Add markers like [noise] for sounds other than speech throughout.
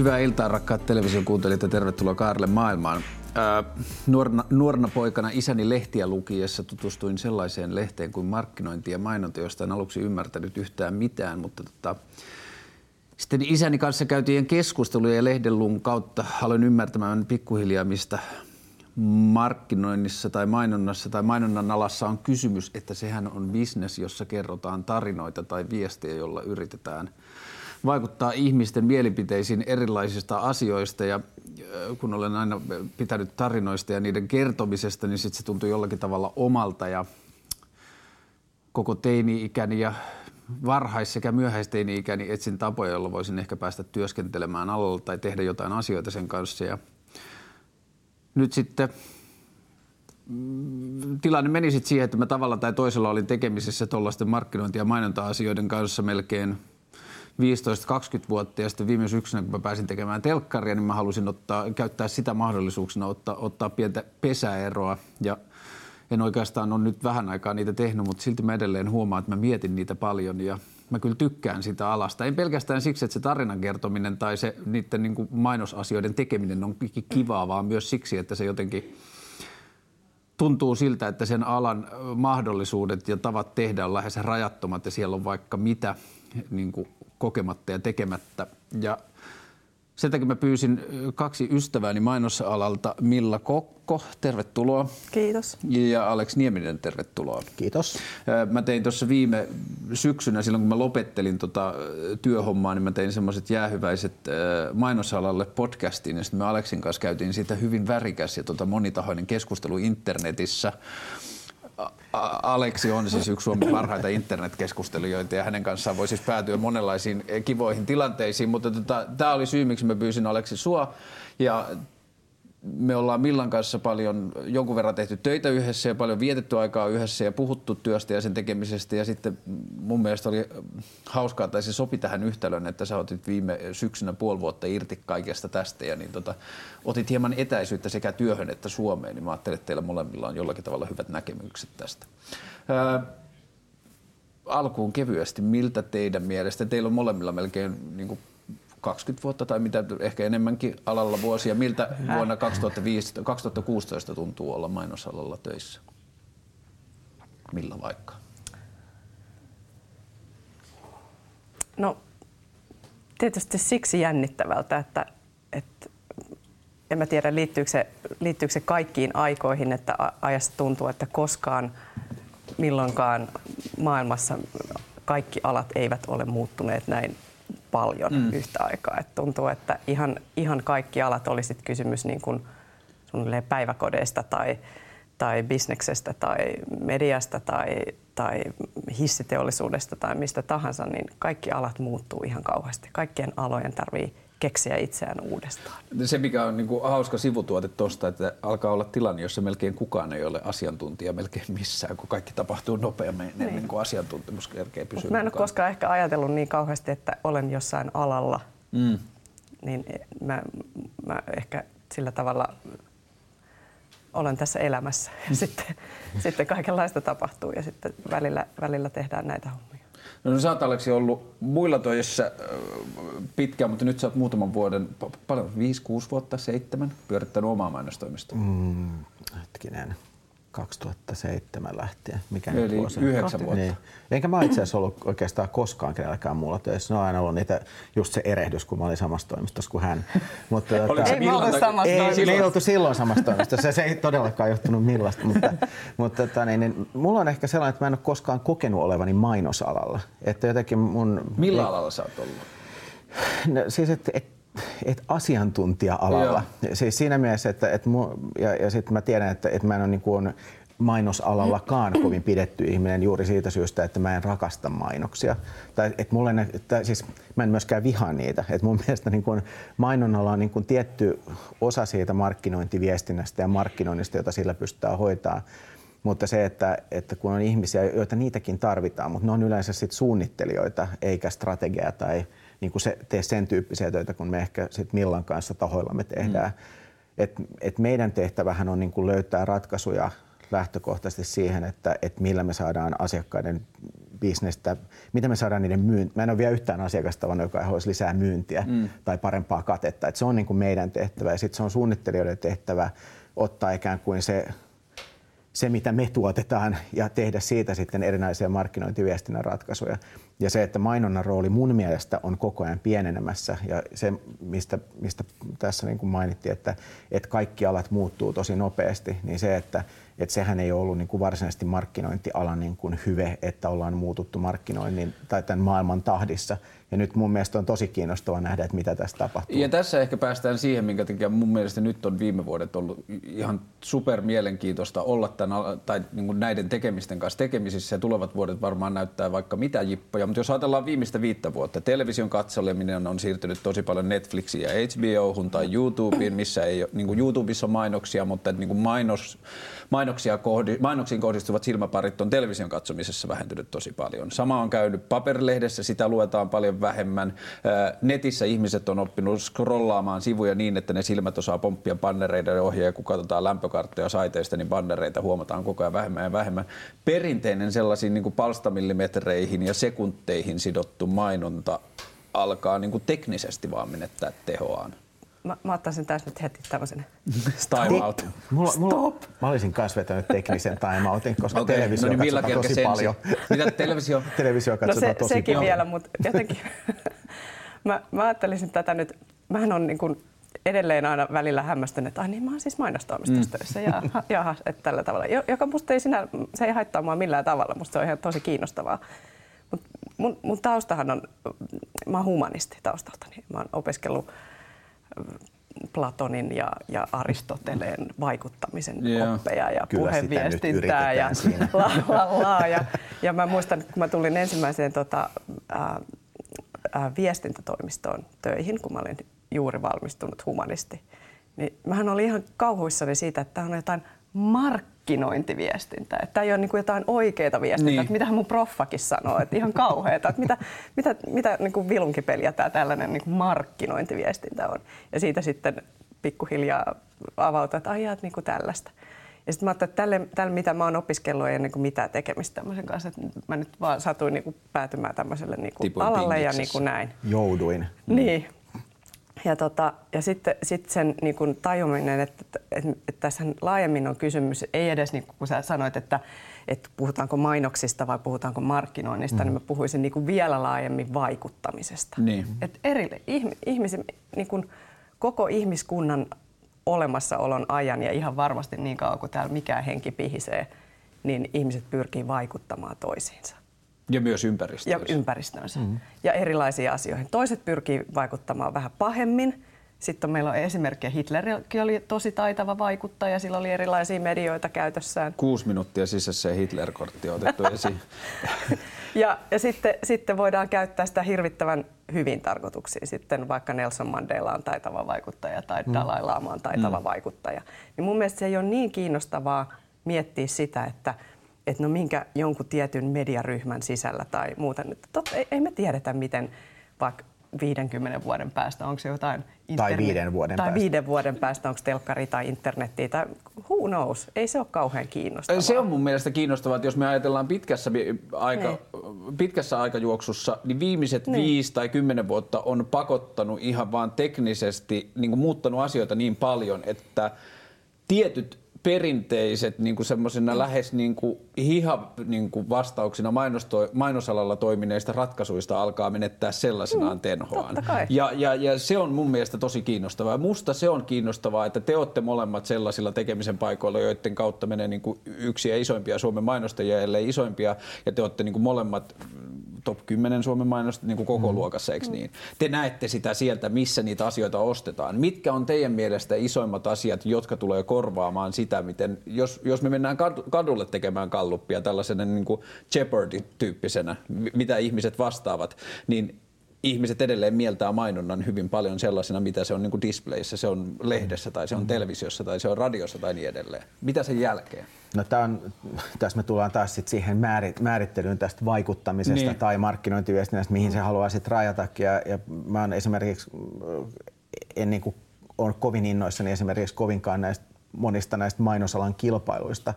Hyvää iltaa rakkaat television kuuntelijat ja tervetuloa Kaarle maailmaan. Nuorna, nuorena poikana isäni lehtiä lukiessa tutustuin sellaiseen lehteen kuin markkinointi ja mainonta, josta en aluksi ymmärtänyt yhtään mitään, mutta tota, sitten isäni kanssa käytiin keskusteluja ja lehdenluun kautta aloin ymmärtämään pikkuhiljaa, mistä markkinoinnissa tai mainonnassa tai mainonnan alassa on kysymys, että sehän on bisnes, jossa kerrotaan tarinoita tai viestejä, jolla yritetään – vaikuttaa ihmisten mielipiteisiin erilaisista asioista ja kun olen aina pitänyt tarinoista ja niiden kertomisesta, niin sit se tuntuu jollakin tavalla omalta ja koko teini-ikäni ja varhais- sekä myöhäisteini-ikäni etsin tapoja, joilla voisin ehkä päästä työskentelemään alalla tai tehdä jotain asioita sen kanssa. Ja nyt sitten mm, tilanne meni sitten siihen, että mä tavalla tai toisella olin tekemisissä tuollaisten markkinointi- ja mainonta-asioiden kanssa melkein 15-20 vuotta ja sitten viime syksynä, kun mä pääsin tekemään telkkaria, niin mä halusin ottaa, käyttää sitä mahdollisuuksena ottaa, ottaa pientä pesäeroa ja en oikeastaan ole nyt vähän aikaa niitä tehnyt, mutta silti mä edelleen huomaan, että mä mietin niitä paljon ja mä kyllä tykkään sitä alasta. En pelkästään siksi, että se tarinan kertominen tai se niiden niin mainosasioiden tekeminen on kivaa, vaan myös siksi, että se jotenkin tuntuu siltä, että sen alan mahdollisuudet ja tavat tehdä on lähes rajattomat ja siellä on vaikka mitä niin kuin kokematta ja tekemättä. Ja sen takia mä pyysin kaksi ystävääni mainosalalta, Milla Kokko, tervetuloa. Kiitos. Ja Alex Nieminen, tervetuloa. Kiitos. Mä tein tuossa viime syksynä, silloin kun mä lopettelin tota työhommaa, niin mä tein semmoiset jäähyväiset mainosalalle podcastiin, ja sitten me Aleksin kanssa käytiin siitä hyvin värikäs ja tota monitahoinen keskustelu internetissä. Aleksi on siis yksi Suomen parhaita internetkeskustelijoita ja hänen kanssaan voi siis päätyä monenlaisiin kivoihin tilanteisiin, mutta tota, tämä oli syy, miksi mä pyysin Aleksi sua. Ja me ollaan Millan kanssa paljon jonkun verran tehty töitä yhdessä ja paljon vietetty aikaa yhdessä ja puhuttu työstä ja sen tekemisestä. Ja sitten mun mielestä oli hauskaa, tai se sopi tähän yhtälön, että sä otit viime syksynä puoli vuotta irti kaikesta tästä ja niin tota, otit hieman etäisyyttä sekä työhön että Suomeen. Niin mä ajattelin, että teillä molemmilla on jollakin tavalla hyvät näkemykset tästä. Ää, alkuun kevyesti, miltä teidän mielestä, teillä on molemmilla melkein niin kuin 20 vuotta tai mitä ehkä enemmänkin alalla vuosia. Miltä vuonna 2005, 2016 tuntuu olla mainosalalla töissä? Millä vaikka? No tietysti siksi jännittävältä, että, että en mä tiedä liittyykö se, liittyykö se kaikkiin aikoihin, että ajassa tuntuu, että koskaan milloinkaan maailmassa kaikki alat eivät ole muuttuneet näin paljon mm. yhtä aikaa. Et tuntuu, että ihan, ihan kaikki alat olisi kysymys niin kuin päiväkodeista tai, tai bisneksestä tai mediasta tai, tai hissiteollisuudesta tai mistä tahansa, niin kaikki alat muuttuu ihan kauheasti. Kaikkien alojen tarvii keksiä itseään uudestaan. Se, mikä on niin kuin hauska sivutuote tuosta, että alkaa olla tilanne, jossa melkein kukaan ei ole asiantuntija melkein missään, kun kaikki tapahtuu nopeammin niin. ennen kuin asiantuntemus kerkee pysyä Mä en ole koskaan ehkä ajatellut niin kauheasti, että olen jossain alalla, mm. niin mä, mä ehkä sillä tavalla olen tässä elämässä. [laughs] Ja sitten, sitten kaikenlaista tapahtuu ja sitten välillä, välillä tehdään näitä hommia. No, no sä oot Aleksi ollut muilla töissä pitkään, mutta nyt sä oot muutaman vuoden, paljon, 5-6 vuotta, 7, pyörittänyt omaa mainostoimistoa. Mm, hetkinen. 2007 lähtien. Mikä Eli vuosi? yhdeksän vuotta. Niin. Enkä mä itse asiassa ollut oikeastaan koskaan kenelläkään muulla töissä. No aina ollut niitä, just se erehdys, kun mä olin samassa toimistossa kuin hän. Mutta, tota, ei me oltu samassa ei, me ei oltu silloin samassa toimistossa. Se ei todellakaan johtunut millaista. Mutta, mutta tota, niin, niin, mulla on ehkä sellainen, että mä en ole koskaan kokenut olevani mainosalalla. Että jotenkin mun... Millä alalla sä oot ollut? No, siis, että et, et asiantuntija-alalla. Joo. Siis siinä mielessä, että et mu, ja, ja sitten mä tiedän, että et mä en ole niin kuin mainosalallakaan [clears throat] kovin pidetty ihminen juuri siitä syystä, että mä en rakasta mainoksia. Tai, et mulle ne, tai siis, mä en myöskään vihaa niitä. Et mun [laughs] mielestä niin kun mainonnalla on niin kun tietty osa siitä markkinointiviestinnästä ja markkinoinnista, jota sillä pystytään hoitaa. Mutta se, että, että kun on ihmisiä, joita niitäkin tarvitaan, mutta ne on yleensä sit suunnittelijoita eikä strategiaa tai niin kuin se, tee sen tyyppisiä töitä, kun me ehkä sit Millan kanssa tahoilla me tehdään. Mm. Et, et meidän tehtävähän on niin kuin löytää ratkaisuja lähtökohtaisesti siihen, että, että millä me saadaan asiakkaiden bisnestä, miten me saadaan niiden myynti. Mä en ole vielä yhtään asiakasta tavannut, joka haluaisi lisää myyntiä mm. tai parempaa katetta. Et se on niin kuin meidän tehtävä ja sitten se on suunnittelijoiden tehtävä ottaa ikään kuin se se, mitä me tuotetaan ja tehdä siitä sitten erinäisiä markkinointiviestinnän ratkaisuja. Ja se, että mainonnan rooli mun mielestä on koko ajan pienenemässä ja se, mistä, mistä tässä niin kuin mainittiin, että, että kaikki alat muuttuu tosi nopeasti, niin se, että että sehän ei ollut niin kuin varsinaisesti markkinointialan niin kuin hyve, että ollaan muututtu markkinoinnin tai tämän maailman tahdissa. Ja nyt mun mielestä on tosi kiinnostavaa nähdä, että mitä tässä tapahtuu. Ja tässä ehkä päästään siihen, minkä takia mun mielestä nyt on viime vuodet ollut ihan super mielenkiintoista olla tämän, tai niin näiden tekemisten kanssa tekemisissä. Ja tulevat vuodet varmaan näyttää vaikka mitä jippoja. Mutta jos ajatellaan viimeistä viittä vuotta, television katseleminen on siirtynyt tosi paljon Netflixiin ja HBOhun tai YouTubeen, missä ei ole, niin kuin YouTubessa on mainoksia, mutta niin kuin mainos, mainoksia kohdi, mainoksiin kohdistuvat silmäparit on television katsomisessa vähentynyt tosi paljon. Sama on käynyt paperilehdessä, sitä luetaan paljon vähemmän. Netissä ihmiset on oppinut scrollaamaan sivuja niin, että ne silmät osaa pomppia bannereiden ohjaa ja kun katsotaan lämpökarttoja saiteista, niin bannereita huomataan koko ajan vähemmän ja vähemmän. Perinteinen sellaisiin niin kuin palstamillimetreihin ja sekunteihin sidottu mainonta alkaa niin kuin teknisesti vaan menettää tehoaan. Mä, mä ottaisin tässä nyt heti tämmöisen [laughs] time out. Mulla, mulla, mä olisin myös vetänyt teknisen time outin, koska okay. televisio no niin, katsotaan tosi paljon. Mitä televisio? [laughs] televisio katsotaan no se, tosi sekin paljon. vielä, mutta jotenkin [laughs] mä, mä ajattelisin tätä nyt, mähän on niin kuin edelleen aina välillä hämmästynyt, että ai niin mä oon siis mainostoimistossa mm. töissä. Ja, jaha, että tällä tavalla. Joka musta ei sinä, se ei haittaa mua millään tavalla, musta se on ihan tosi kiinnostavaa. Mut mun, mun taustahan on, mä oon humanisti taustaltani. Mä oon opiskellut Platonin ja, ja Aristoteleen vaikuttamisen yeah. oppeja ja Kyllä puheviestintää ja [laughs] la, la, la, ja, ja mä muistan, kun mä tulin ensimmäiseen tota, ää, ää, viestintätoimistoon töihin, kun mä olin juuri valmistunut humanisti, niin mähän olin ihan kauhuissani siitä, että tämä on jotain markkinointiviestintää. Että tämä ei ole niin kuin jotain oikeaa viestintää, niin. että mitähän mun proffakin sanoo, että ihan kauheata, että mitä, mitä, mitä niin kuin vilunkipeliä tämä tällainen niin kuin markkinointiviestintä on. Ja siitä sitten pikkuhiljaa avautua, että ajat niin kuin tällaista. Ja sitten mä ajattelin, että tälle, tälle, mitä mä oon opiskellut, ei ole niin kuin mitään tekemistä tämmöisen kanssa. Että mä nyt vaan satuin niin kuin päätymään tämmöiselle niin kuin alalle ja niin kuin näin. Jouduin. Niin, ja, tota, ja sitten sit sen niin kun tajuminen, että, että, että, että tässä laajemmin on kysymys, ei edes niin kun sä sanoit, että, että puhutaanko mainoksista vai puhutaanko markkinoinnista, mm. niin mä puhuisin niin vielä laajemmin vaikuttamisesta. Niin. Et eri, ihmisen, niin kun koko ihmiskunnan olemassaolon ajan ja ihan varmasti niin kauan kuin täällä mikään henki pihisee, niin ihmiset pyrkii vaikuttamaan toisiinsa. Ja myös ympäristöönsä. Ja ympäristöönsä. Mm. Ja erilaisiin asioihin. Toiset pyrkii vaikuttamaan vähän pahemmin. Sitten meillä on esimerkkejä. Hitlerkin oli tosi taitava vaikuttaja, sillä oli erilaisia medioita käytössään. Kuusi minuuttia sisässä se Hitler-kortti on otettu [laughs] esiin. ja ja sitten, sitten voidaan käyttää sitä hirvittävän hyvin tarkoituksiin. Sitten vaikka Nelson Mandela on taitava vaikuttaja tai mm. Dalai Lama on taitava mm. vaikuttaja. Niin mun mielestä se ei ole niin kiinnostavaa miettiä sitä, että – että no minkä jonkun tietyn mediaryhmän sisällä tai muuta. Totta, ei, ei me tiedetä, miten vaikka 50 vuoden päästä, onko se jotain... Internet, tai viiden vuoden tai päästä. viiden vuoden päästä, onko telkkari tai internetti tai who knows. Ei se ole kauhean kiinnostavaa. Se on mun mielestä kiinnostavaa, että jos me ajatellaan pitkässä, aika, niin. pitkässä aikajuoksussa, niin viimeiset niin. viisi tai kymmenen vuotta on pakottanut ihan vaan teknisesti, niin kuin muuttanut asioita niin paljon, että tietyt perinteiset niin kuin semmoisena lähes niin kuin hiha niin kuin vastauksina mainosto, mainosalalla toimineista ratkaisuista alkaa menettää sellaisenaan mm, tenhoaan. Ja, ja, ja se on mun mielestä tosi kiinnostavaa. Musta se on kiinnostavaa, että te olette molemmat sellaisilla tekemisen paikoilla, joiden kautta menee niin kuin yksi ja isoimpia Suomen mainostajia, ellei isoimpia, ja te olette niin kuin molemmat top 10 Suomen mainosta niin kuin koko mm. luokassa, eikö niin? Te näette sitä sieltä, missä niitä asioita ostetaan. Mitkä on teidän mielestä isoimmat asiat, jotka tulee korvaamaan sitä, miten, jos, jos me mennään kadulle tekemään kalluppia tällaisena niin kuin Jeopardy-tyyppisenä, mitä ihmiset vastaavat, niin ihmiset edelleen mieltää mainonnan hyvin paljon sellaisena, mitä se on niin kuin displayissa, se on lehdessä tai se on mm. televisiossa tai se on radiossa tai niin edelleen. Mitä sen jälkeen? No tää on, tässä me tullaan taas sit siihen määrittelyyn tästä vaikuttamisesta niin. tai markkinointiviestinnästä, mihin se haluaa sitten rajatakin. Ja, ja mä oon esimerkiksi, en niin kuin ole kovin innoissani esimerkiksi kovinkaan näistä monista näistä mainosalan kilpailuista,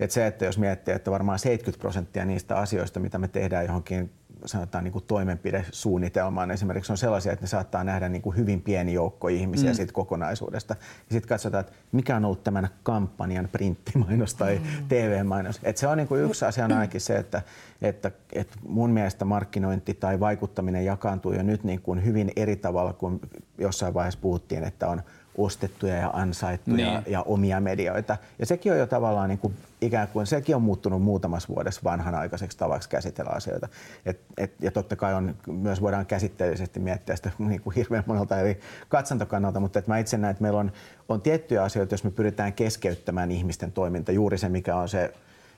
Et se, että jos miettii, että varmaan 70 prosenttia niistä asioista, mitä me tehdään johonkin sanotaan niin kuin toimenpidesuunnitelmaan esimerkiksi on sellaisia, että ne saattaa nähdä niin kuin hyvin pieni joukko ihmisiä mm. siitä kokonaisuudesta. Ja sitten katsotaan, että mikä on ollut tämän kampanjan printtimainos tai mm. TV-mainos. Et se on niin kuin yksi asia on ainakin se, että, että, että mun mielestä markkinointi tai vaikuttaminen jakaantuu jo nyt niin kuin hyvin eri tavalla kuin jossain vaiheessa puhuttiin, että on ostettuja ja ansaittuja niin. ja omia medioita. Ja sekin on jo tavallaan niin kuin, ikään kuin, sekin on muuttunut muutamassa vuodessa vanhanaikaiseksi tavaksi käsitellä asioita. Et, et, ja totta kai on, myös voidaan käsitteellisesti miettiä sitä [laughs] niin kuin hirveän monelta eri katsantokannalta, mutta et mä itse näen, että meillä on, on tiettyjä asioita, jos me pyritään keskeyttämään ihmisten toiminta, juuri se mikä on se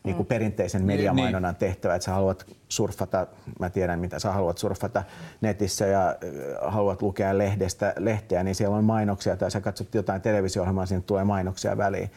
niin kuin perinteisen mediamainonnan niin. tehtävä, että sä haluat surfata, mä tiedän mitä sä haluat surfata netissä ja äh, haluat lukea lehdestä, lehteä, niin siellä on mainoksia tai sä katsot jotain televisio-ohjelmaa, siinä tulee mainoksia väliin.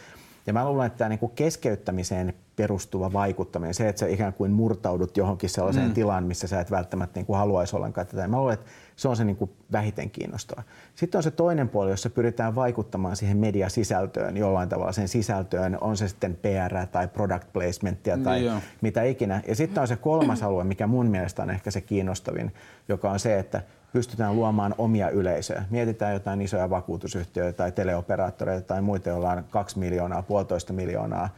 Ja mä luulen, että tämä niin keskeyttämiseen perustuva vaikuttaminen, se, että sä ikään kuin murtaudut johonkin sellaiseen mm. tilaan, missä sä et välttämättä niin kuin haluaisi ollenkaan tätä. Mä luulen, että se on se niin kuin vähiten kiinnostava. Sitten on se toinen puoli, jossa pyritään vaikuttamaan siihen mediasisältöön jollain tavalla, sen sisältöön, on se sitten PR tai product placementia tai niin mitä ikinä. Ja sitten on se kolmas alue, mikä mun mielestä on ehkä se kiinnostavin, joka on se, että pystytään luomaan omia yleisöjä. Mietitään jotain isoja vakuutusyhtiöitä tai teleoperaattoreita tai muita, joilla on kaksi miljoonaa, puolitoista miljoonaa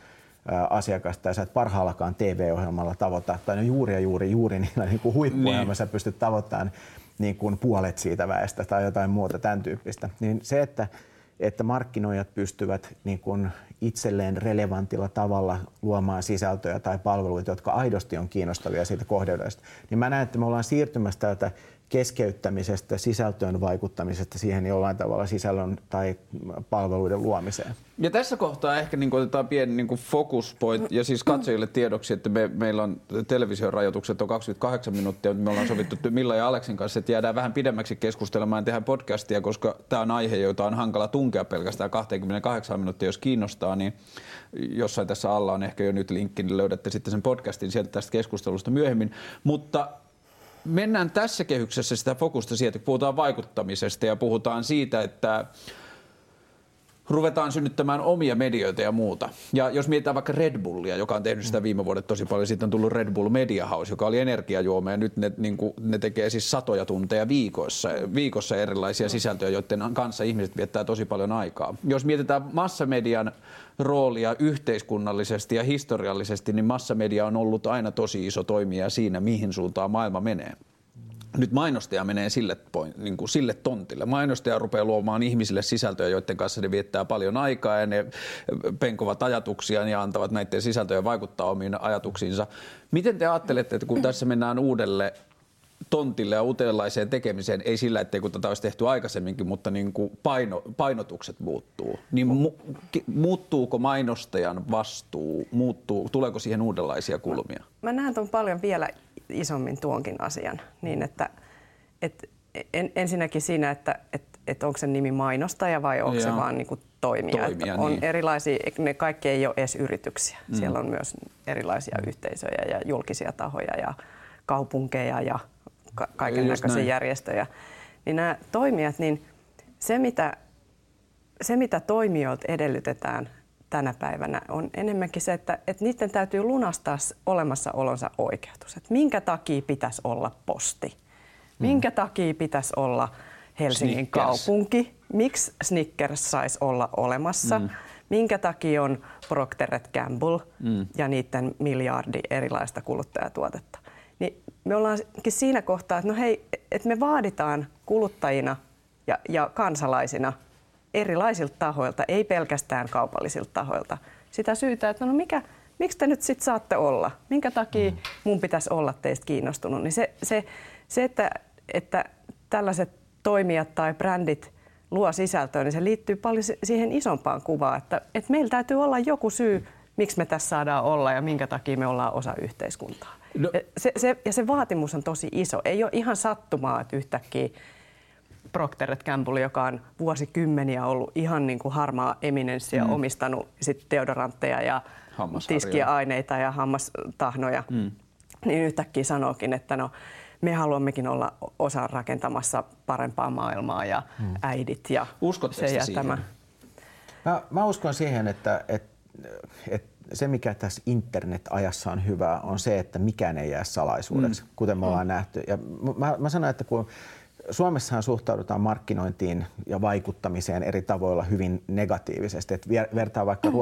asiakasta ja sä et parhaallakaan TV-ohjelmalla tavoita, tai no juuri ja juuri, juuri niillä niin kuin huippuohjelmalla niin. sä pystyt tavoittamaan niin kuin puolet siitä väestä tai jotain muuta tämän tyyppistä. Niin se, että, että markkinoijat pystyvät niin kuin itselleen relevantilla tavalla luomaan sisältöjä tai palveluita, jotka aidosti on kiinnostavia siitä kohdeudesta, niin mä näen, että me ollaan siirtymässä täältä keskeyttämisestä, sisältöön vaikuttamisesta siihen jollain tavalla sisällön tai palveluiden luomiseen. Ja tässä kohtaa ehkä niin otetaan pieni niin focus point, ja siis katsojille tiedoksi, että me, meillä on television rajoitukset on 28 minuuttia, mutta me ollaan sovittu Milla ja Aleksin kanssa, että jäädään vähän pidemmäksi keskustelemaan tehdään podcastia, koska tämä on aihe, jota on hankala tunkea pelkästään 28 minuuttia, jos kiinnostaa, niin jossain tässä alla on ehkä jo nyt linkki, niin löydätte sitten sen podcastin sieltä tästä keskustelusta myöhemmin. Mutta mennään tässä kehyksessä sitä fokusta siitä, kun puhutaan vaikuttamisesta ja puhutaan siitä, että ruvetaan synnyttämään omia medioita ja muuta. Ja jos mietitään vaikka Red Bullia, joka on tehnyt sitä viime vuodet tosi paljon, sitten on tullut Red Bull Media House, joka oli energiajuoma ja nyt ne, niin kuin, ne tekee siis satoja tunteja viikossa, viikossa erilaisia sisältöjä, joiden kanssa ihmiset viettää tosi paljon aikaa. Jos mietitään massamedian roolia yhteiskunnallisesti ja historiallisesti, niin massamedia on ollut aina tosi iso toimija siinä, mihin suuntaan maailma menee nyt mainostaja menee sille, point, niin kuin sille tontille. Mainostaja rupeaa luomaan ihmisille sisältöjä, joiden kanssa ne viettää paljon aikaa ja ne penkovat ajatuksia ja antavat näiden sisältöjen vaikuttaa omiin ajatuksiinsa. Miten te ajattelette, että kun tässä mennään uudelle tontille ja uudenlaiseen tekemiseen, ei sillä, etteikö tätä olisi tehty aikaisemminkin, mutta niin kuin paino, painotukset muuttuu. Niin mu- muuttuuko mainostajan vastuu, muuttuu, tuleeko siihen uudenlaisia kulmia? Mä näen tuon paljon vielä isommin tuonkin asian, niin että et, en, ensinnäkin siinä, että et, et onko se nimi mainostaja vai onko Joo. se vaan niinku toimija. toimija on niin. erilaisia, ne kaikki ei ole edes yrityksiä. Mm. Siellä on myös erilaisia yhteisöjä ja julkisia tahoja ja kaupunkeja ja ka- kaiken näköisiä järjestöjä, niin nämä toimijat, niin se mitä, se mitä toimijoilta edellytetään tänä päivänä on enemmänkin se, että, että niiden täytyy lunastaa olemassaolonsa oikeutus. Että minkä takia pitäisi olla posti? Mm. Minkä mm. takia pitäisi olla Helsingin Snickers. kaupunki? Miksi Snickers saisi olla olemassa? Mm. Minkä takia on Procter Gamble mm. ja niiden miljardi erilaista kuluttajatuotetta? Me ollaankin siinä kohtaa, että no hei, että me vaaditaan kuluttajina ja, ja kansalaisina erilaisilta tahoilta, ei pelkästään kaupallisilta tahoilta, sitä syytä, että no mikä, miksi te nyt sitten saatte olla? Minkä takia mm. mun pitäisi olla teistä kiinnostunut? Niin se, se, se että, että tällaiset toimijat tai brändit luo sisältöä, niin se liittyy paljon siihen isompaan kuvaan, että, että meillä täytyy olla joku syy, miksi me tässä saadaan olla ja minkä takia me ollaan osa yhteiskuntaa. No. Se, se, ja se vaatimus on tosi iso. Ei ole ihan sattumaa, että yhtäkkiä Procter Gamble, joka on vuosikymmeniä ollut ihan niin kuin harmaa eminenssi ja mm. omistanut sit deodorantteja ja tiskiä aineita ja hammastahnoja, mm. niin yhtäkkiä sanookin, että no, me haluammekin olla osa rakentamassa parempaa maailmaa ja mm. äidit ja Uskotte se ja siihen? tämä. Mä, mä uskon siihen, että, että et se, mikä tässä internet-ajassa on hyvää, on se, että mikään ei jää salaisuudeksi, mm. kuten me ollaan mm. nähty. Ja mä, mä sanon, että kun Suomessahan suhtaudutaan markkinointiin ja vaikuttamiseen eri tavoilla hyvin negatiivisesti. Et vertaa vaikka mm.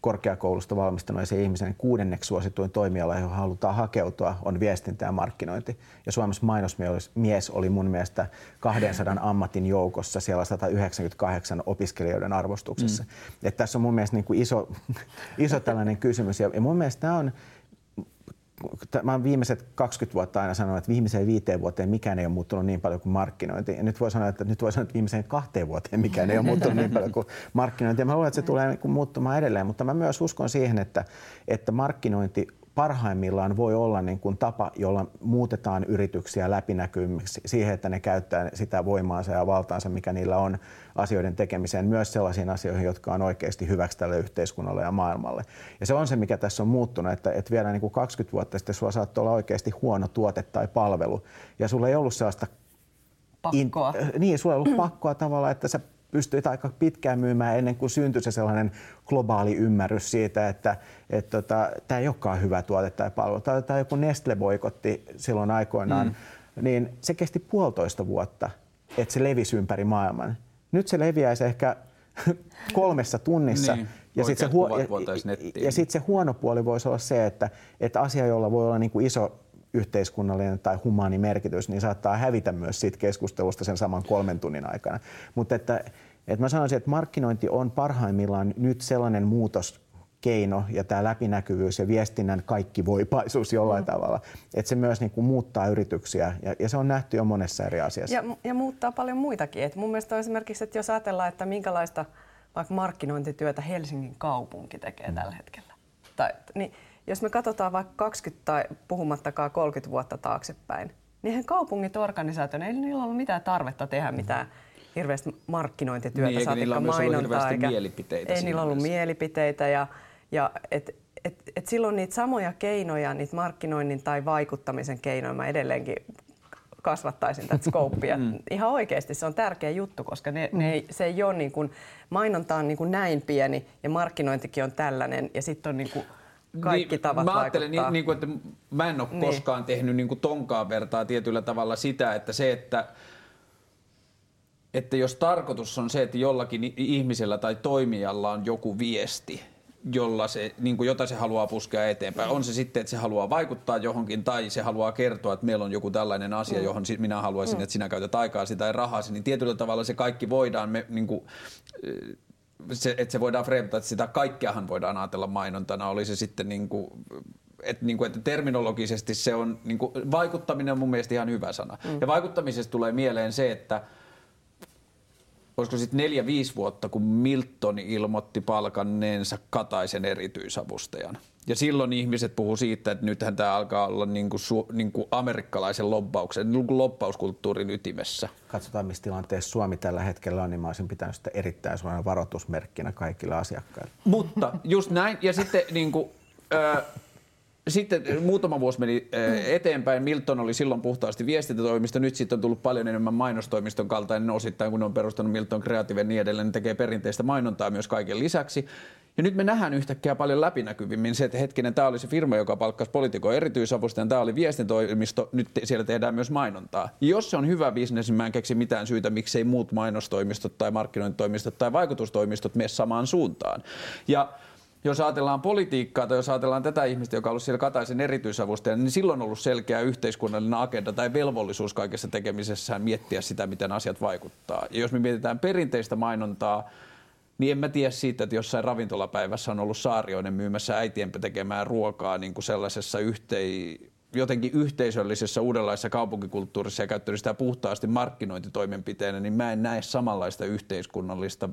Korkeakoulusta valmistuneeseen ihmisen kuudenneksi suosituin toimiala, johon halutaan hakeutua, on viestintä ja markkinointi. Ja Suomessa mainosmies oli mun mielestä 200 ammatin joukossa siellä 198 opiskelijoiden arvostuksessa. Mm. Et tässä on mun mielestä niin kuin iso, [laughs] iso tällainen kysymys. Ja mun mielestä tämä on mä oon viimeiset 20 vuotta aina sanonut, että viimeiseen viiteen vuoteen mikään ei ole muuttunut niin paljon kuin markkinointi. Ja nyt voi sanoa, että nyt voi sanoa, että viimeiseen kahteen vuoteen mikään ei ole muuttunut niin paljon kuin markkinointi. Ja mä luulen, että se tulee niin muuttumaan edelleen, mutta mä myös uskon siihen, että, että markkinointi parhaimmillaan voi olla niin kuin tapa, jolla muutetaan yrityksiä läpinäkyviksi siihen, että ne käyttää sitä voimaansa ja valtaansa, mikä niillä on asioiden tekemiseen, myös sellaisiin asioihin, jotka on oikeasti hyväksi tälle yhteiskunnalle ja maailmalle. Ja se on se, mikä tässä on muuttunut, että, että vielä niin kuin 20 vuotta sitten sulla saattoi olla oikeasti huono tuote tai palvelu, ja sulla ei ollut sellaista pakkoa. In, niin, sulla ei ollut pakkoa tavallaan, että sä pystyit aika pitkään myymään ennen kuin syntyi se sellainen globaali ymmärrys siitä, että et tota, tämä ei olekaan hyvä tuote tai palvelu. Tai, tai joku Nestle boikotti silloin aikoinaan, mm. niin se kesti puolitoista vuotta, että se levisi ympäri maailman. Nyt se leviäisi ehkä [laughs] kolmessa tunnissa. Niin. Ja sitten se, huo- ja, ja sit se huono puoli voisi olla se, että, että asia, jolla voi olla niin kuin iso yhteiskunnallinen tai humaani merkitys, niin saattaa hävitä myös siitä keskustelusta sen saman kolmen tunnin aikana. Mutta että, että mä sanoisin, että markkinointi on parhaimmillaan nyt sellainen muutos, keino ja tämä läpinäkyvyys ja viestinnän kaikki voipaisuus jollain mm. tavalla, että se myös niin kuin muuttaa yrityksiä ja, ja se on nähty jo monessa eri asiassa. Ja, ja muuttaa paljon muitakin. Et mun mielestä on esimerkiksi, että jos ajatellaan, että minkälaista vaikka markkinointityötä Helsingin kaupunki tekee mm. tällä hetkellä, tai, niin jos me katsotaan vaikka 20 tai puhumattakaan 30 vuotta taaksepäin, niin eihän kaupungit organisaationa, ei niillä ollut mitään tarvetta tehdä mitään hirveästi markkinointityötä, niin, saatikka mainontaa. Eikä, mielipiteitä ei niillä ollut mielessä. mielipiteitä ja, ja et, et, et silloin niitä samoja keinoja, niitä markkinoinnin tai vaikuttamisen keinoja mä edelleenkin kasvattaisin tätä skouppia. [laughs] mm. Ihan oikeasti se on tärkeä juttu, koska ne, mm. ne ei, se ei ole niin kuin, mainonta on niin kuin näin pieni ja markkinointikin on tällainen ja sitten on niin kuin kaikki niin, tavat Mä ajattelen, niin, niin kuin, että mä en ole niin. koskaan tehnyt niin kuin tonkaan vertaa tietyllä tavalla sitä, että se, että että jos tarkoitus on se, että jollakin ihmisellä tai toimijalla on joku viesti, jolla se, niin kuin jota se haluaa puskea eteenpäin. On se sitten, että se haluaa vaikuttaa johonkin tai se haluaa kertoa, että meillä on joku tällainen asia, mm. johon minä haluaisin, mm. että sinä käytät aikaa sitä tai rahasi, niin tietyllä tavalla se kaikki voidaan, me, niin kuin, se, että se voidaan freimata, että sitä kaikkeahan voidaan ajatella mainontana, oli se sitten niin kuin, että, niin kuin, että terminologisesti se on, niin kuin, vaikuttaminen on mun mielestä ihan hyvä sana. Mm. Ja vaikuttamisesta tulee mieleen se, että olisiko sitten neljä, viisi vuotta, kun Milton ilmoitti palkanneensa Kataisen erityisavustajan. Ja silloin ihmiset puhuu siitä, että nythän tämä alkaa olla niin kuin, su, niin kuin amerikkalaisen lobbauksen, niin kuin lobbauskulttuurin ytimessä. Katsotaan, missä tilanteessa Suomi tällä hetkellä on, niin mä olisin pitänyt sitä erittäin suoraan varoitusmerkkinä kaikille asiakkaille. Mutta just näin, ja sitten niin kuin, sitten muutama vuosi meni eteenpäin. Milton oli silloin puhtaasti viestintätoimisto. Nyt sitten on tullut paljon enemmän mainostoimiston kaltainen osittain, kun ne on perustanut Milton Creative ja niin edelleen. Ne tekee perinteistä mainontaa myös kaiken lisäksi. Ja nyt me nähdään yhtäkkiä paljon läpinäkyvimmin se, että hetkinen, tämä oli se firma, joka palkkasi poliitikon erityisavustajan, tämä oli viestintätoimisto, nyt siellä tehdään myös mainontaa. Ja jos se on hyvä bisnes, niin mä en keksi mitään syytä, miksei muut mainostoimistot tai markkinointitoimistot tai vaikutustoimistot mene samaan suuntaan. Ja jos ajatellaan politiikkaa tai jos ajatellaan tätä ihmistä, joka on ollut siellä Kataisen erityisavustaja, niin silloin on ollut selkeä yhteiskunnallinen agenda tai velvollisuus kaikessa tekemisessään miettiä sitä, miten asiat vaikuttaa. Ja jos me mietitään perinteistä mainontaa, niin en mä tiedä siitä, että jossain ravintolapäivässä on ollut Saarioinen myymässä äitien tekemään ruokaa niin kuin sellaisessa yhtei, jotenkin yhteisöllisessä uudenlaisessa kaupunkikulttuurissa ja käyttänyt sitä puhtaasti markkinointitoimenpiteenä, niin mä en näe samanlaista yhteiskunnallista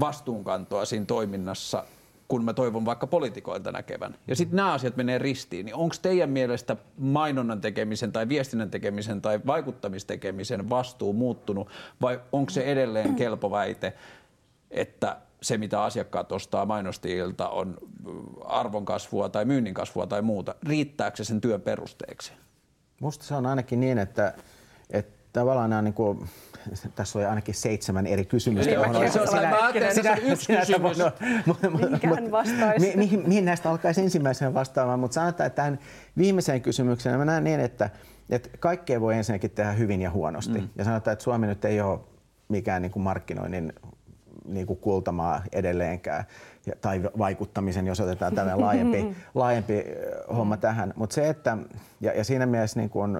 vastuunkantoa siinä toiminnassa, kun mä toivon vaikka poliitikoilta näkevän. Ja sitten nämä asiat menee ristiin. Niin onko teidän mielestä mainonnan tekemisen tai viestinnän tekemisen tai vaikuttamistekemisen vastuu muuttunut vai onko se edelleen kelpo väite, että se, mitä asiakkaat ostaa mainostajilta, on arvonkasvua tai myynnin kasvua tai muuta. Riittääkö se sen työn perusteeksi? Musta se on ainakin niin, että, että tavallaan nämä niin kuin, tässä oli ainakin seitsemän eri kysymystä. Niin, se on, mä ajattelin, että se on yksi kysymys. Mihinkähän vastaisi? Mihin, mihin näistä alkaisi ensimmäisenä vastaamaan, mutta sanotaan, että tähän viimeiseen kysymykseen mä näen niin, että, että kaikkea voi ensinnäkin tehdä hyvin ja huonosti. Mm. Ja sanotaan, että Suomi nyt ei ole mikään niin kuin markkinoinnin niin kuin kultamaa edelleenkään tai vaikuttamisen, jos otetaan tällainen laajempi, [laughs] laajempi homma tähän. Mutta se, että, ja, ja siinä mielessä niin kuin,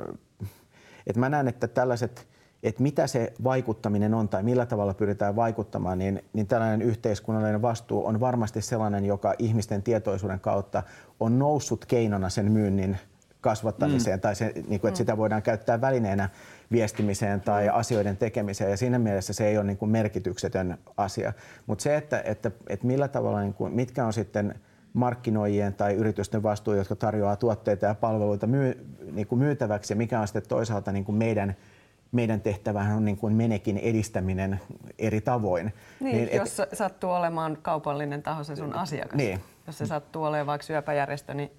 että mä näen, että tällaiset, että mitä se vaikuttaminen on tai millä tavalla pyritään vaikuttamaan, niin, niin tällainen yhteiskunnallinen vastuu on varmasti sellainen, joka ihmisten tietoisuuden kautta on noussut keinona sen myynnin kasvattamiseen mm. tai se, niin kuin, että sitä voidaan käyttää välineenä viestimiseen tai mm. asioiden tekemiseen ja siinä mielessä se ei ole niin kuin merkityksetön asia. Mutta se, että, että, että millä tavalla, niin kuin, mitkä on sitten markkinoijien tai yritysten vastuu, jotka tarjoaa tuotteita ja palveluita myy, niin kuin myytäväksi ja mikä on sitten toisaalta niin kuin meidän meidän tehtävähän on niin kuin menekin edistäminen eri tavoin. Niin, niin jos et, sattuu olemaan kaupallinen taho se sun asiakas. Niin. Jos se sattuu olemaan vaikka syöpäjärjestö, niin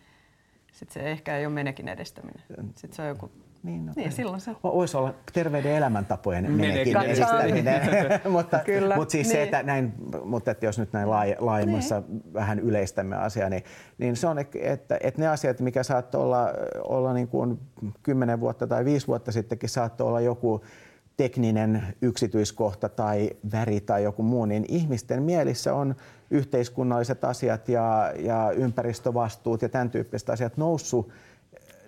sit se ehkä ei ole menekin edistäminen. Sitten se on joku niin, no, niin silloin se... Voisi olla terveiden elämäntapojen menekin edistäminen. [laughs] mutta, Kyllä, mutta siis niin. se, että näin, mutta että jos nyt näin laaj, laajemmassa niin. vähän yleistämme asiaa, niin, niin se on, että, että ne asiat, mikä saattoi olla, olla niin kuin 10 vuotta tai 5 vuotta sittenkin, saattoi olla joku tekninen yksityiskohta tai väri tai joku muu, niin ihmisten mielissä on yhteiskunnalliset asiat ja, ja ympäristövastuut ja tämän tyyppiset asiat noussut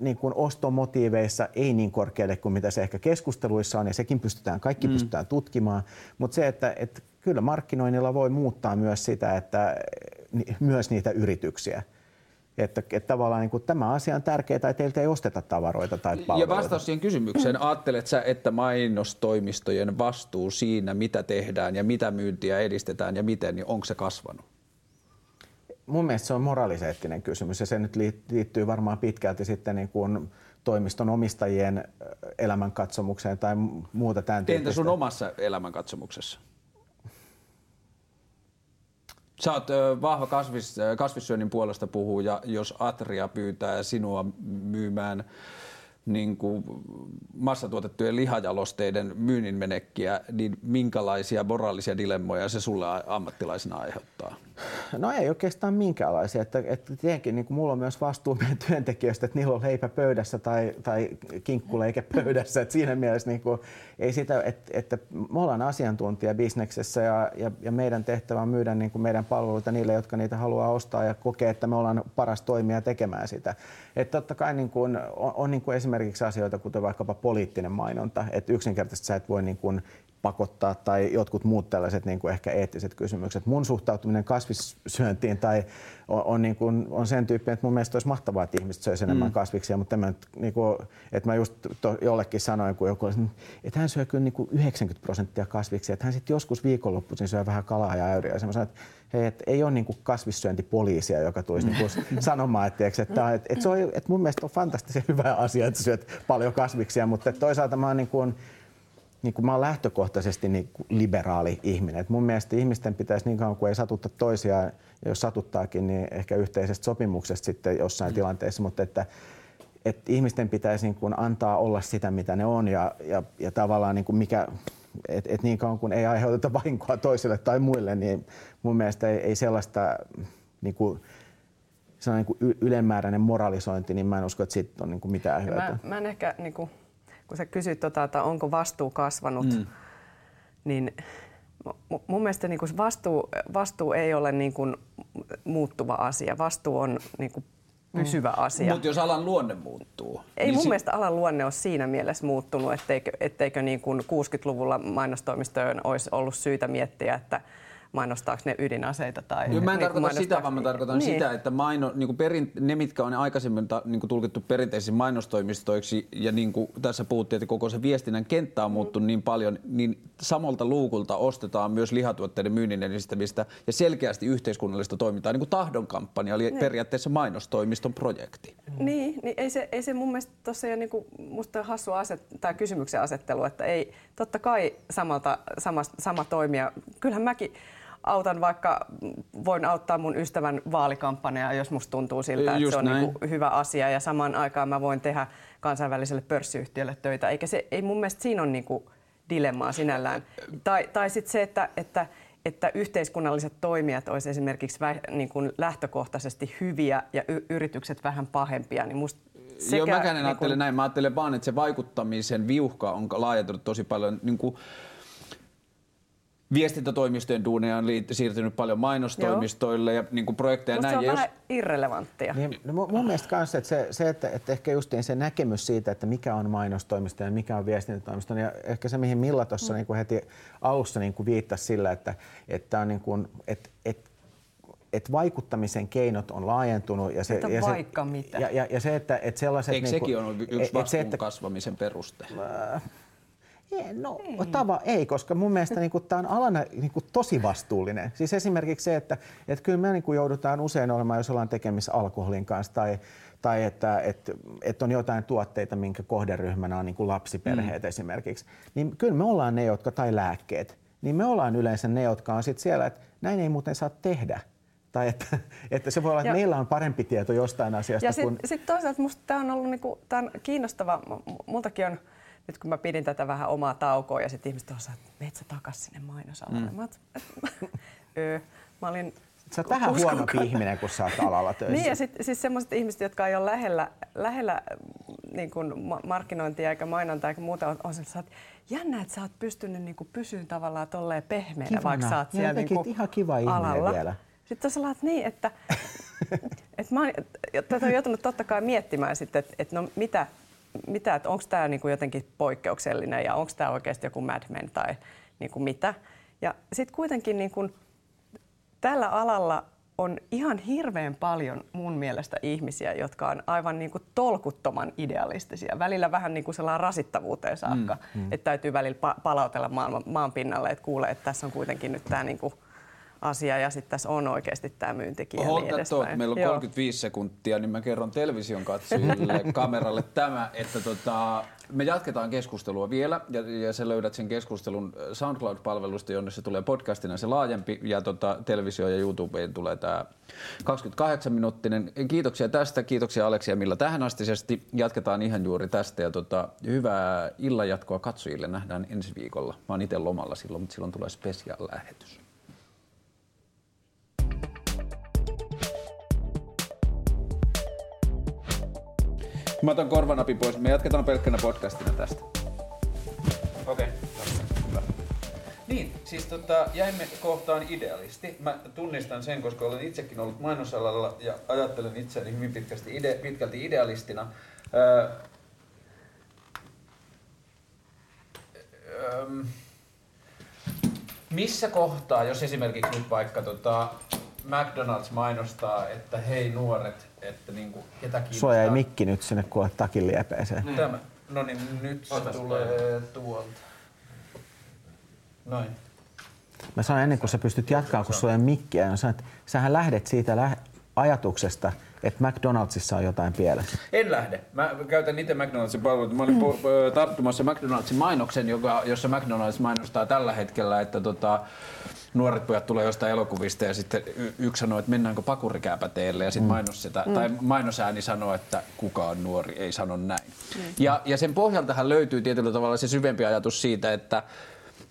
niin kuin ostomotiiveissa ei niin korkealle kuin mitä se ehkä keskusteluissa on, ja sekin pystytään, kaikki mm. pystytään tutkimaan. Mutta se, että, että kyllä markkinoinnilla voi muuttaa myös sitä, että myös niitä yrityksiä. Että, että tavallaan niin kuin, tämä asia on tärkeää, että teiltä ei osteta tavaroita tai palveluita. Ja vastaus siihen kysymykseen, [clears throat] ajattelet sä, että mainostoimistojen vastuu siinä, mitä tehdään ja mitä myyntiä edistetään ja miten, niin onko se kasvanut? Mun mielestä se on moraaliseettinen kysymys ja se nyt liittyy varmaan pitkälti sitten niin kuin toimiston omistajien elämänkatsomukseen tai muuta tämän tyyppistä. Entä sun omassa elämänkatsomuksessa? Sä oot vahva kasvis, kasvissyönnin puolesta puhuja, jos Atria pyytää sinua myymään niin kuin massatuotettujen lihajalosteiden myynnin menekkiä, niin minkälaisia moraalisia dilemmoja se sulle ammattilaisena aiheuttaa? No ei oikeastaan minkäänlaisia. Että, että tietenkin niin kuin mulla on myös vastuu meidän työntekijöistä, että niillä on leipä pöydässä tai, tai kinkkuleike [laughs] pöydässä. Että siinä mielessä niin kuin, ei sitä, että, että me ollaan asiantuntija bisneksessä ja, ja, ja meidän tehtävä on myydä niin kuin meidän palveluita niille, jotka niitä haluaa ostaa ja kokee, että me ollaan paras toimija tekemään sitä. Että totta kai niin kuin, on, on niin kuin esimerkiksi asioita, kuten vaikkapa poliittinen mainonta. Että yksinkertaisesti sä et voi niin kuin pakottaa tai jotkut muut tällaiset niin kuin ehkä eettiset kysymykset. Mun suhtautuminen kasvissyöntiin tai on, on, niin kuin, on sen tyyppinen, että mun mielestä olisi mahtavaa, että ihmiset söisi enemmän mm. kasviksia, mutta mä, niin kuin, että mä just to, jollekin sanoin, kun joku että hän syö kyllä niin kuin 90 prosenttia kasviksia, että hän sitten joskus viikonloppuisin syö vähän kalaa ja äyriä. Ja mä sanoin, että hei, että ei ole niin kuin kasvissyöntipoliisia, joka tulisi niin kuin [laughs] sanomaan, että, että, että, että, se on, että mun mielestä on fantastisen hyvä asia, että syöt paljon kasviksia, mutta toisaalta mä oon niin kuin, niin kuin mä oon lähtökohtaisesti niin kuin liberaali ihminen. Et mun mielestä ihmisten pitäisi niin kauan kuin ei satutta toisiaan, ja jos satuttaakin, niin ehkä yhteisestä sopimuksesta sitten jossain mm. tilanteessa, mutta että, että ihmisten pitäisi niin kuin antaa olla sitä, mitä ne on ja, ja, ja tavallaan niin kuin mikä, et, et niin kauan kuin ei aiheuteta [laughs] vahinkoa toisille tai muille, niin mun mielestä ei, ei sellaista niin kuin, niin kuin ylenmääräinen moralisointi, niin mä en usko, että siitä on niin kuin mitään hyötyä. Mä, mä en ehkä niin kuin kun sä kysyt, tota, että onko vastuu kasvanut, mm. niin mun mielestä niin kuin vastuu, vastuu ei ole niin kuin muuttuva asia. Vastuu on niin kuin pysyvä mm. asia. Mutta jos alan luonne muuttuu? Ei niin mun si- mielestä alan luonne ole siinä mielessä muuttunut, etteikö, etteikö niin kuin 60-luvulla mainostoimistojen olisi ollut syytä miettiä, että – mainostaako ne ydinaseita. Tai Joo, mä en niin tarkoita sitä, vaan mä tarkoitan niin. sitä, että maino, niin kuin perin, ne, mitkä on aikaisemmin ta, niin kuin tulkittu perinteisiin mainostoimistoiksi, ja niin kuin tässä puhuttiin, että koko se viestinnän kenttä on muuttunut mm. niin paljon, niin samalta luukulta ostetaan myös lihatuotteiden myynnin edistämistä ja selkeästi yhteiskunnallista toimintaa, niin kuin tahdon kampanja, eli niin. periaatteessa mainostoimiston projekti. Niin, niin ei, se, ei se mun mielestä tosiaan niin kuin, musta hassu aset, tai kysymyksen asettelu, että ei totta kai samalta, sama, sama toimija. Kyllähän mäkin autan vaikka, voin auttaa mun ystävän vaalikampanjaa, jos musta tuntuu siltä, että se on niin kuin hyvä asia. Ja samaan aikaan mä voin tehdä kansainväliselle pörssiyhtiölle töitä. Eikä se, ei mun mielestä siinä on niin kuin dilemmaa sinällään. Tai, tai sitten se, että, että että yhteiskunnalliset toimijat olisivat esimerkiksi vä, niin kuin lähtökohtaisesti hyviä ja y- yritykset vähän pahempia, niin musta sekä, Joo, mäkään en niin ajattele kun... näin. Mä ajattelen vaan, että se vaikuttamisen viuhka on laajentunut tosi paljon. Niin kuin viestintätoimistojen duuneja on siirtynyt paljon mainostoimistoille Joo. ja niin kuin projekteja Musta näin. se on vähän jos... irrelevanttia. Niin, no mun, mun mielestä kanssa, että, se, se, että, että ehkä justiin se näkemys siitä, että mikä on mainostoimisto ja mikä on viestintätoimisto, ja ehkä se, mihin Milla tuossa mm. niin kuin heti alussa niin kuin viittasi sillä, että, että, on niin kuin, että, että että vaikuttamisen keinot on laajentunut. Ja se, että ja vaikka se, mitä. Ja, ja, ja se, että, että sellaiset... Eikö niin kuin, sekin on yksi vastuun se, että, kasvamisen peruste? Äh, No ei. tava ei, koska mun mielestä niin tämä on alana niin kuin, tosi vastuullinen. Siis esimerkiksi se, että, että kyllä me niin kuin, joudutaan usein olemaan, jos ollaan tekemissä alkoholin kanssa tai, tai että, että, että on jotain tuotteita, minkä kohderyhmänä on niin kuin lapsiperheet mm. esimerkiksi, niin kyllä me ollaan ne, jotka, tai lääkkeet, niin me ollaan yleensä ne, jotka on sit siellä, että näin ei muuten saa tehdä. Tai että, [laughs] että se voi olla, että ja, meillä on parempi tieto jostain asiasta. Ja sitten kun... sit toisaalta minusta tämä on ollut niinku, tää on kiinnostava. Multakin on nyt kun mä pidin tätä vähän omaa taukoa ja sitten ihmiset olisivat, että meet sä takas sinne mainosalalle. Mm. [laughs] Mä, öö, mä olin Sä oot vähän huono ihminen, kun sä oot alalla [laughs] töissä. niin, ja sit, siis semmoiset ihmiset, jotka ei ole lähellä, lähellä niin kuin markkinointia eikä mainontaa eikä muuta, on, on että jännä, että sä oot pystynyt niin kuin pysyyn tavallaan tolleen pehmeänä, Kivana. vaikka sä oot siellä niin kuin ihan kiva alalla. vielä. Sitten sä laat niin, että, [laughs] että mä oon, tätä on joutunut totta kai miettimään sitten, että, että no mitä, mitä, että onko tämä niinku jotenkin poikkeuksellinen ja onko tämä oikeasti joku Mad Men tai niinku mitä. Ja sitten kuitenkin niinku, tällä alalla on ihan hirveän paljon mun mielestä ihmisiä, jotka on aivan niin kuin tolkuttoman idealistisia. Välillä vähän niin kuin sellainen rasittavuuteen saakka, mm, mm. että täytyy välillä pa- palautella maailman, maan pinnalle, että kuulee, että tässä on kuitenkin nyt tämä niin kuin asia ja sitten tässä on oikeasti tämä myyntikin ja niin edespäin. meillä on Joo. 35 sekuntia, niin mä kerron television katsojille [laughs] kameralle tämä, että tota, me jatketaan keskustelua vielä ja, ja sä löydät sen keskustelun SoundCloud-palvelusta, jonne se tulee podcastina se laajempi ja tota, televisio ja YouTubeen tulee tämä 28-minuuttinen. Kiitoksia tästä, kiitoksia Aleksi ja Milla tähän astisesti. Jatketaan ihan juuri tästä ja tota, hyvää illanjatkoa katsojille. Nähdään ensi viikolla. Mä oon itse lomalla silloin, mutta silloin tulee special Mä otan korvanapin pois. Me jatketaan pelkkänä podcastina tästä. Okei, okay. Niin, siis tota, jäimme kohtaan idealisti. Mä tunnistan sen, koska olen itsekin ollut mainosalalla ja ajattelen itseäni hyvin pitkästi ide, pitkälti idealistina. Öö, öö, missä kohtaa, jos esimerkiksi nyt vaikka tota, McDonald's mainostaa, että hei nuoret, että niinku, ketä kiinnostaa. Sua jäi mikki nyt sinne kuule takin liepeeseen. Niin. Tämä. No niin, nyt se Otas tulee tuolta. Noin. Mä sanoin ennen kuin sä pystyt jatkaa, kun sulla ei mikkiä, niin sanoin, että sähän lähdet siitä lä- ajatuksesta, että McDonaldsissa on jotain pielessä. En lähde. Mä käytän itse McDonaldsin palveluita. Mä olin mm. tarttumassa McDonaldsin mainoksen, joka, jossa McDonalds mainostaa tällä hetkellä, että tota, nuoret pojat tulee jostain elokuvista ja sitten yksi sanoo, että mennäänkö pakurikääpäteelle ja sitten mm. mainos sitä, mm. tai mainosääni sanoo, että kukaan nuori ei sano näin. Mm. Ja, ja sen pohjaltahan löytyy tietyllä tavalla se syvempi ajatus siitä, että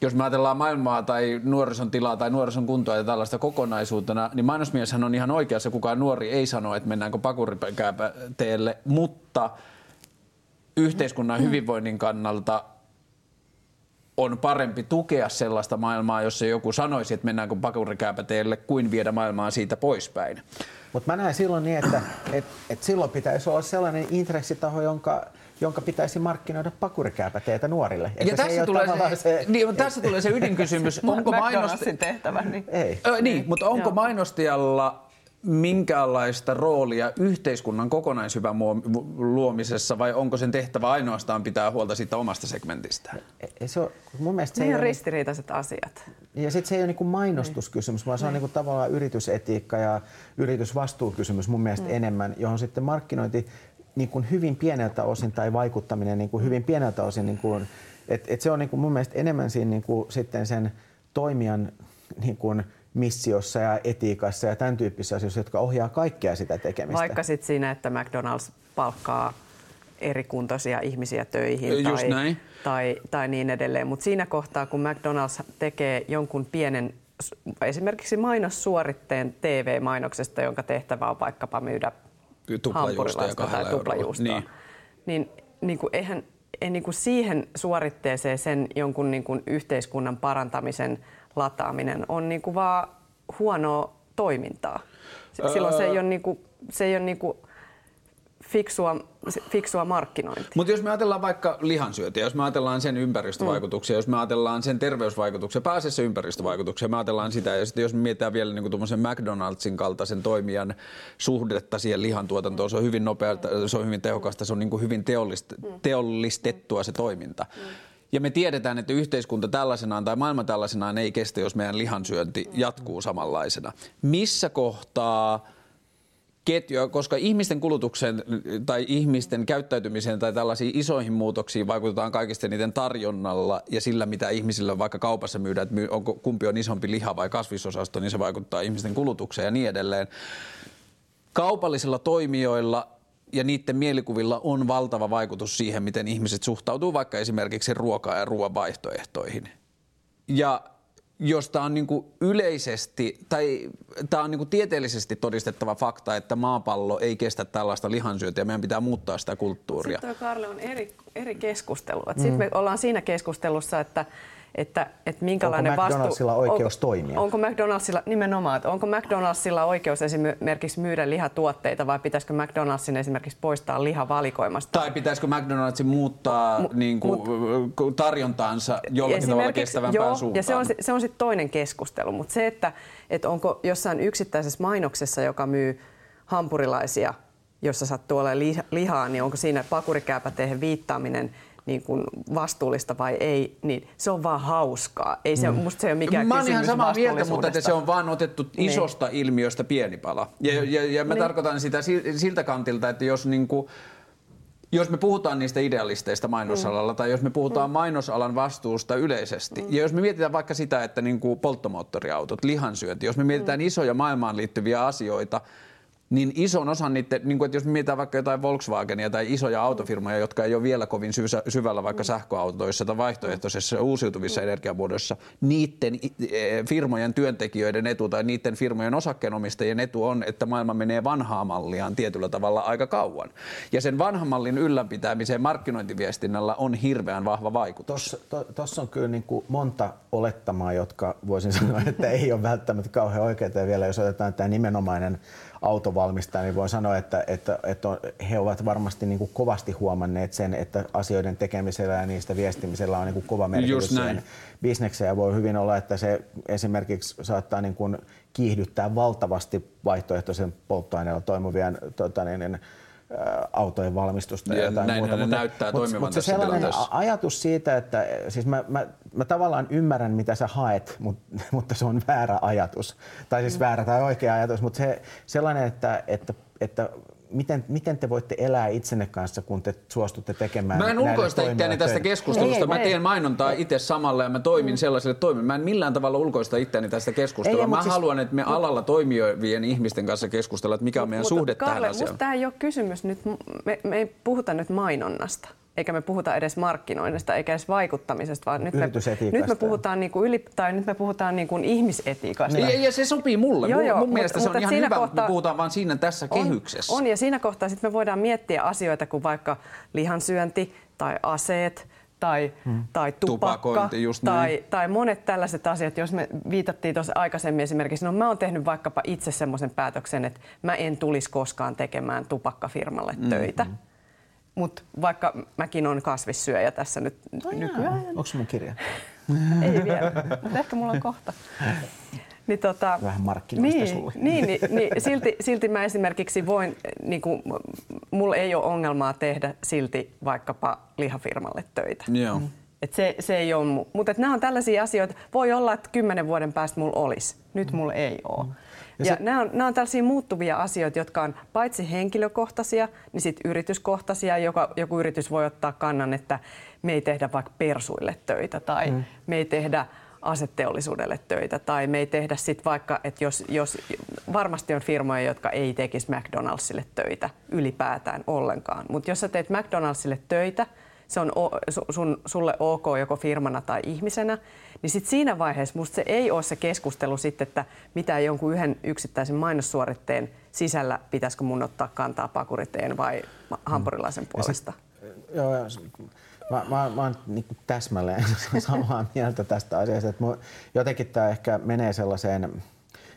jos me ajatellaan maailmaa tai nuorison tilaa tai nuorison kuntoa ja tällaista kokonaisuutena, niin mainosmieshän on ihan oikeassa, kukaan nuori ei sano, että mennäänkö pakurikääpäteelle, mutta yhteiskunnan hyvinvoinnin kannalta on parempi tukea sellaista maailmaa, jossa joku sanoisi, että mennäänkö pakurikääpäteelle, kuin viedä maailmaa siitä poispäin. Mutta mä näen silloin niin, että et, et silloin pitäisi olla sellainen intressitaho, jonka jonka pitäisi markkinoida pakurikääpäteitä nuorille. Että ja tässä, tulee se, se, niin, mutta tässä tulee se ydinkysymys. onko mainosti... tehtävä, niin. Ei. Ö, niin, mutta onko Joo. mainostajalla minkäänlaista roolia yhteiskunnan kokonaishyvän luomisessa vai onko sen tehtävä ainoastaan pitää huolta siitä omasta segmentistä? E, e, se on, mun mielestä se, on ristiriitaiset asiat. Ja sitten se ei ole niinku mainostuskysymys, vaan se on niin. niinku tavallaan yritysetiikka ja yritysvastuukysymys mun mielestä mm. enemmän, johon sitten markkinointi niin kuin hyvin pieneltä osin tai vaikuttaminen niin kuin hyvin pieneltä osin, niin kuin, et, et se on niin kuin mun mielestä enemmän siinä niin kuin sitten sen toimijan niin kuin missiossa ja etiikassa ja tämän tyyppisissä asioissa, jotka ohjaa kaikkea sitä tekemistä. Vaikka sitten siinä, että McDonald's palkkaa erikuntoisia ihmisiä töihin Just tai, näin. tai, tai niin edelleen. Mutta siinä kohtaa, kun McDonald's tekee jonkun pienen esimerkiksi mainossuoritteen TV-mainoksesta, jonka tehtävä on vaikkapa myydä hampurilaista tai eurolla. tuplajuustoa, Niin. niin, niin, niin kuin eihän ei niin kuin siihen suoritteeseen sen jonkun niin kuin yhteiskunnan parantamisen lataaminen on niin kuin vaan huonoa toimintaa. Silloin se ei ole, niin kuin, se ei ole niin kuin fiksua, fiksua markkinointia. Mutta jos me ajatellaan vaikka lihansyöntiä, jos me ajatellaan sen ympäristövaikutuksia, mm. jos me ajatellaan sen terveysvaikutuksia, pääasiassa ympäristövaikutuksia, me ajatellaan sitä, ja sitten jos me mietitään vielä niin tuommoisen McDonaldsin kaltaisen toimijan suhdetta siihen lihantuotantoon, se on hyvin nopeata, se on hyvin tehokasta, se on niin hyvin teollist, teollistettua se toiminta. Ja me tiedetään, että yhteiskunta tällaisenaan tai maailma tällaisenaan ei kestä, jos meidän lihansyönti jatkuu samanlaisena. Missä kohtaa ketjua, koska ihmisten kulutukseen tai ihmisten käyttäytymiseen tai tällaisiin isoihin muutoksiin vaikutetaan kaikista niiden tarjonnalla ja sillä, mitä ihmisille vaikka kaupassa myydään, että onko, kumpi on isompi liha vai kasvisosasto, niin se vaikuttaa ihmisten kulutukseen ja niin edelleen. Kaupallisilla toimijoilla ja niiden mielikuvilla on valtava vaikutus siihen, miten ihmiset suhtautuu vaikka esimerkiksi ruokaa ja ruoan vaihtoehtoihin. Ja jos tämä on niinku yleisesti, tai tämä on niinku tieteellisesti todistettava fakta, että maapallo ei kestä tällaista lihansyöntiä, meidän pitää muuttaa sitä kulttuuria. Sitten tuo Karle on eri, eri keskustelu. Mm. Sitten me ollaan siinä keskustelussa, että, että, että minkälainen Onko vastuu... McDonaldsilla oikeus onko, toimia? Onko McDonaldsilla, nimenomaan, että onko McDonaldsilla oikeus esimerkiksi myydä lihatuotteita vai pitäisikö McDonaldsin esimerkiksi poistaa lihavalikoimasta? Tai pitäisikö McDonaldsin muuttaa Mu- niin kuin, tarjontaansa jollakin tavalla kestävämpään joo, suuntaan? Ja se on, se on sitten toinen keskustelu, mutta se, että, että onko jossain yksittäisessä mainoksessa, joka myy hampurilaisia, jossa sattuu olemaan li- lihaa, niin onko siinä pakurikääpätehen viittaaminen niin kuin vastuullista vai ei, niin se on vaan hauskaa. Ei se, mm. Musta se ei ole mikään Mä oon ihan samaa mieltä, mutta että se on vaan otettu isosta ilmiöstä pieni pala. Ja, ja, ja mä Niin. tarkoitan sitä si- siltä kantilta, että jos niinku, jos me puhutaan niistä idealisteista mainosalalla mm. tai jos me puhutaan mm. mainosalan vastuusta yleisesti, mm. ja jos me mietitään vaikka sitä, että niinku polttomoottoriautot, lihansyönti, jos me mietitään mm. isoja maailmaan liittyviä asioita, niin ison osan niiden, niin kuin, että jos mietitään vaikka jotain Volkswagenia tai isoja autofirmoja, jotka ei ole vielä kovin syvä, syvällä vaikka sähköautoissa tai vaihtoehtoisissa uusiutuvissa energiamuodoissa, niiden eh, firmojen työntekijöiden etu tai niiden firmojen osakkeenomistajien etu on, että maailma menee vanhaa malliaan tietyllä tavalla aika kauan. Ja sen vanhan mallin ylläpitämiseen markkinointiviestinnällä on hirveän vahva vaikutus. Tuossa on kyllä niin kuin monta olettamaa, jotka voisin sanoa, että ei ole välttämättä kauhean oikeita. Ja vielä jos otetaan tämä nimenomainen autovalmistaja, niin voin sanoa, että, että, että he ovat varmasti niin kuin kovasti huomanneet sen, että asioiden tekemisellä ja niistä viestimisellä on niin kuin kova merkitys siihen bisnekseen. Ja voi hyvin olla, että se esimerkiksi saattaa niin kuin kiihdyttää valtavasti vaihtoehtoisen polttoaineella toimivien tota, niin, niin, autojen valmistusta Ja jotain näinhän muuta. ne näyttää toimivan mutta tässä sellainen tilanteessa. ajatus siitä, että siis mä, mä, mä tavallaan ymmärrän, mitä sä haet, mutta, [laughs] mutta se on väärä ajatus. Tai siis väärä tai oikea ajatus, mutta se, sellainen, että, että, että miten, miten te voitte elää itsenne kanssa, kun te suostutte tekemään Mä en ulkoista itseäni tästä keskustelusta. Ei, Mä ei. teen mainontaa itse samalla ja mä toimin sellaiselle toimille. Mä en millään tavalla ulkoista itseäni tästä keskustelua. Ei, Mä mut siis- haluan, että me alalla toimivien ihmisten kanssa keskustellaan, että mikä on meidän suhde Karle, tähän asiaan. musta tämä ei ole kysymys nyt, me, me ei puhuta nyt mainonnasta. Eikä me puhuta edes markkinoinnista, eikä edes vaikuttamisesta, vaan nyt me, nyt me puhutaan, niinku yli, tai nyt me puhutaan niinku ihmisetiikasta. Ja, ja se sopii mulle. Joo, Joo, Mun mut- mielestä se on mutta ihan siinä hyvä, kohtaa- me puhutaan vaan siinä tässä kehyksessä. On, on ja siinä kohtaa sitten me voidaan miettiä asioita kuin vaikka lihansyönti tai aseet tai, hmm. tai tupakka Tupakointi, just tai, tai monet tällaiset asiat. Jos me viitattiin tuossa aikaisemmin esimerkiksi, no mä oon tehnyt vaikkapa itse semmoisen päätöksen, että mä en tulisi koskaan tekemään tupakkafirmalle Mm, töitä. Mutta vaikka mäkin on kasvissyöjä tässä nyt nykyään. Onko mun kirja? [laughs] Ei vielä, mutta ehkä mulla on kohta. Niin tota, Vähän markkinoista niin, sulle. Niin, niin, niin silti, silti mä esimerkiksi voin, niin kuin, mulla ei ole ongelmaa tehdä silti vaikkapa lihafirmalle töitä. Joo. Et se, se ei ole, mu- mutta et nämä on tällaisia asioita, voi olla, että kymmenen vuoden päästä mulla olisi, nyt mulla ei ole. Ja, ja se- nämä, on, nämä on tällaisia muuttuvia asioita, jotka on paitsi henkilökohtaisia, niin sitten yrityskohtaisia. Joka, joku yritys voi ottaa kannan, että me ei tehdä vaikka persuille töitä tai mm. me ei tehdä aseteollisuudelle töitä tai me ei tehdä sitten vaikka, että jos, jos varmasti on firmoja, jotka ei tekisi McDonaldsille töitä ylipäätään ollenkaan, mutta jos sä teet McDonaldsille töitä, se on sun, sulle ok joko firmana tai ihmisenä, niin sit siinä vaiheessa musta se ei ole se keskustelu sitten, että mitä jonkun yhden yksittäisen mainossuoritteen sisällä pitäisikö mun ottaa kantaa pakuriteen vai hampurilaisen puolesta. Sit, joo, Mä, mä, mä oon niin täsmälleen [laughs] samaa mieltä tästä asiasta. Että jotenkin tämä ehkä menee sellaiseen,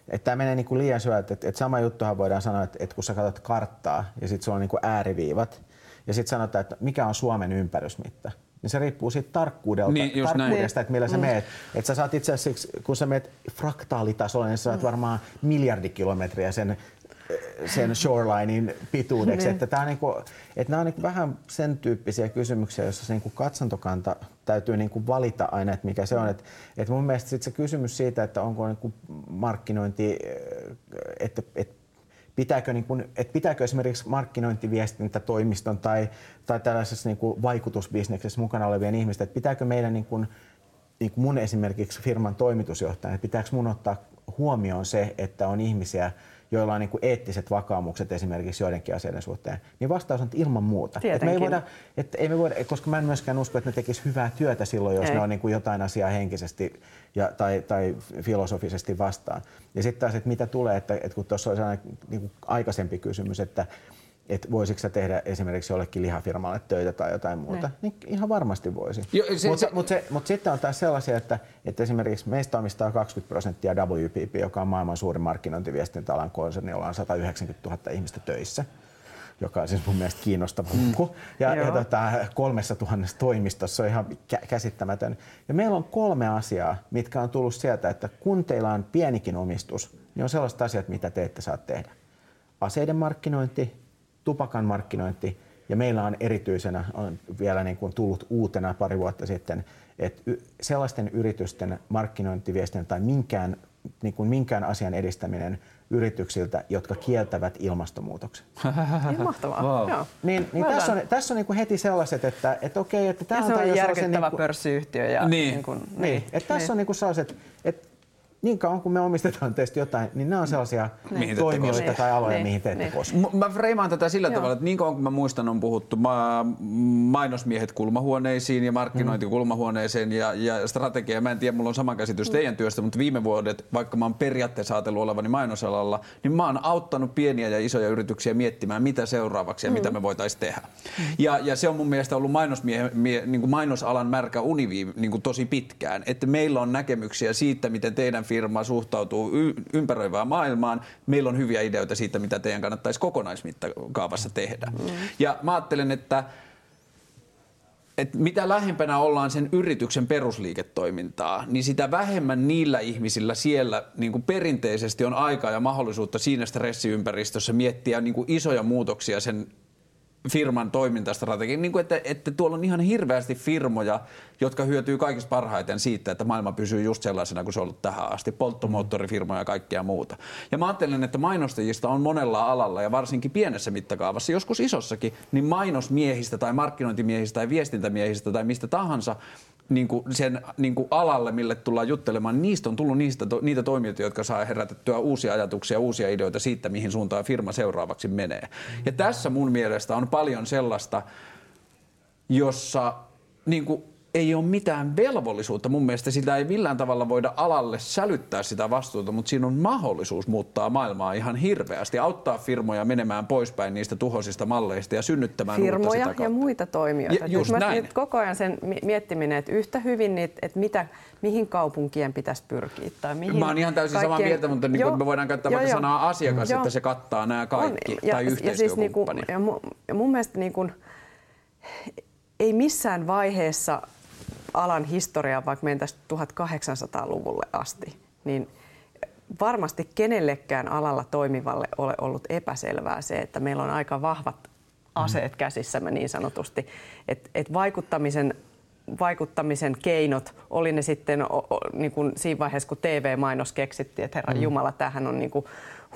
että tämä menee niin kuin liian syvä, että, että sama juttuhan voidaan sanoa, että, että kun sä katsot karttaa ja sitten sulla on niin kuin ääriviivat ja sitten sanotaan, että mikä on Suomen ympärysmitta, niin se riippuu siitä tarkkuudelta, niin, tarkkuudesta, että millä sä mm. meet. Että sä saat itse asiassa, kun sä meet fraktaalitasolla, niin sä saat mm. varmaan miljardikilometriä sen sen shorelinein pituudeksi. Niin. Että, tämä on niinku, että nämä on niinku vähän sen tyyppisiä kysymyksiä, joissa se niinku katsantokanta täytyy niinku valita aina, että mikä se on. Et, et mun mielestä sit se kysymys siitä, että onko niinku markkinointi, että et, pitääkö, niin kuin, että pitääkö esimerkiksi markkinointiviestintätoimiston tai, tai tällaisessa niin kuin vaikutusbisneksessä mukana olevien ihmisten, että pitääkö meidän niin kuin, niin kuin mun esimerkiksi firman toimitusjohtaja, että pitääkö mun ottaa huomioon se, että on ihmisiä, joilla on niin kuin eettiset vakaumukset esimerkiksi joidenkin asioiden suhteen, niin vastaus on että ilman muuta. Että me ei voida, että ei me voida, koska mä en myöskään usko, että ne tekis hyvää työtä silloin, jos ei. ne on niin kuin jotain asiaa henkisesti ja, tai, tai filosofisesti vastaan. Ja sitten taas, että mitä tulee, että, että kun tuossa oli niin kuin aikaisempi kysymys, että että voisiko sä tehdä esimerkiksi jollekin lihafirmalle töitä tai jotain muuta, niin, niin ihan varmasti voisi. Mutta mut mut sitten on taas sellaisia, että, että esimerkiksi meistä omistaa 20 prosenttia WPP, joka on maailman suurin markkinointiviestintäalan konserni, jolla on 190 000 ihmistä töissä joka on siis mun mielestä kiinnostava mm. luku. Ja, ja tota, kolmessa tuhannessa toimistossa on ihan kä- käsittämätön. Ja meillä on kolme asiaa, mitkä on tullut sieltä, että kun teillä on pienikin omistus, niin on sellaiset asiat, mitä te ette saa tehdä. Aseiden markkinointi, tupakan markkinointi ja meillä on erityisenä on vielä niin kuin tullut uutena pari vuotta sitten, että sellaisten yritysten markkinointiviestintä tai minkään, niin kuin minkään asian edistäminen yrityksiltä, jotka kieltävät ilmastonmuutoksen. [laughs] Ihan mahtavaa. Wow. Joo. Niin, niin tässä on, tässä on niin kuin heti sellaiset, että, että okei, että tämä on... On järkyttävä niin kuin, pörssiyhtiö. Ja niin. Niin, kuin, niin. niin. Että tässä niin. on niin kuin sellaiset, että niin kauan kun me omistetaan teistä jotain, niin nämä on sellaisia niin. toimijoita tai aloja, niin. mihin te ette niin. koske. Mä freimaan tätä sillä Joo. tavalla, että niin kauan kun mä muistan, on puhuttu mainosmiehet kulmahuoneisiin ja markkinointi mm. kulmahuoneeseen ja, ja strategia. Mä en tiedä, mulla on sama käsitys mm. teidän työstä, mutta viime vuodet, vaikka mä oon periaatteessa ajatellut olevani mainosalalla, niin mä oon auttanut pieniä ja isoja yrityksiä miettimään, mitä seuraavaksi ja mm. mitä me voitaisiin tehdä. Mm. Ja, ja se on mun mielestä ollut mainosmiehe, mie, niin kuin mainosalan märkä univi niin kuin tosi pitkään, että meillä on näkemyksiä siitä, miten teidän firma suhtautuu y- ympäröivään maailmaan. Meillä on hyviä ideoita siitä, mitä teidän kannattaisi kokonaismittakaavassa tehdä. Mm. Ja mä ajattelen, että että mitä lähempänä ollaan sen yrityksen perusliiketoimintaa, niin sitä vähemmän niillä ihmisillä siellä niin kuin perinteisesti on aikaa ja mahdollisuutta siinä stressiympäristössä miettiä niin kuin isoja muutoksia sen firman toimintastrategia, niin kuin että, että tuolla on ihan hirveästi firmoja, jotka hyötyy kaikista parhaiten siitä, että maailma pysyy just sellaisena kuin se on ollut tähän asti, polttomoottorifirmoja ja kaikkea muuta. Ja mä ajattelen, että mainostajista on monella alalla ja varsinkin pienessä mittakaavassa, joskus isossakin, niin mainosmiehistä tai markkinointimiehistä tai viestintämiehistä tai mistä tahansa niin kuin sen niin kuin alalle, mille tullaan juttelemaan, niistä on tullut niistä, to, niitä toimijoita, jotka saa herätettyä uusia ajatuksia, uusia ideoita siitä, mihin suuntaan firma seuraavaksi menee. Ja tässä mun mielestä on paljon sellaista, jossa niin kuin ei ole mitään velvollisuutta. Mun mielestä sitä ei millään tavalla voida alalle sälyttää sitä vastuuta, mutta siinä on mahdollisuus muuttaa maailmaa ihan hirveästi, auttaa firmoja menemään poispäin niistä tuhoisista malleista ja synnyttämään firmoja uutta ja muita toimijoita. Ja, just näin. Nyt koko ajan sen miettiminen, että yhtä hyvin, että mitä, mihin kaupunkien pitäisi pyrkiä. Tai mihin Mä oon ihan täysin kaikkien... samaa mieltä, mutta niin jo, me voidaan käyttää jo, vaikka jo. sanaa asiakas, jo. että se kattaa nämä kaikki, on, ja, tai yhteistyökumppani. Ja, siis niin kuin, ja, mu, ja mun mielestä niin kuin, ei missään vaiheessa alan historiaa, vaikka mentäisiin 1800-luvulle asti, niin varmasti kenellekään alalla toimivalle ole ollut epäselvää se, että meillä on aika vahvat aseet käsissämme niin sanotusti. Et, et vaikuttamisen vaikuttamisen keinot, oli ne sitten o, o, niin kuin siinä vaiheessa, kun TV-mainos keksittiin, että herra mm. Jumala, tämähän on niin kuin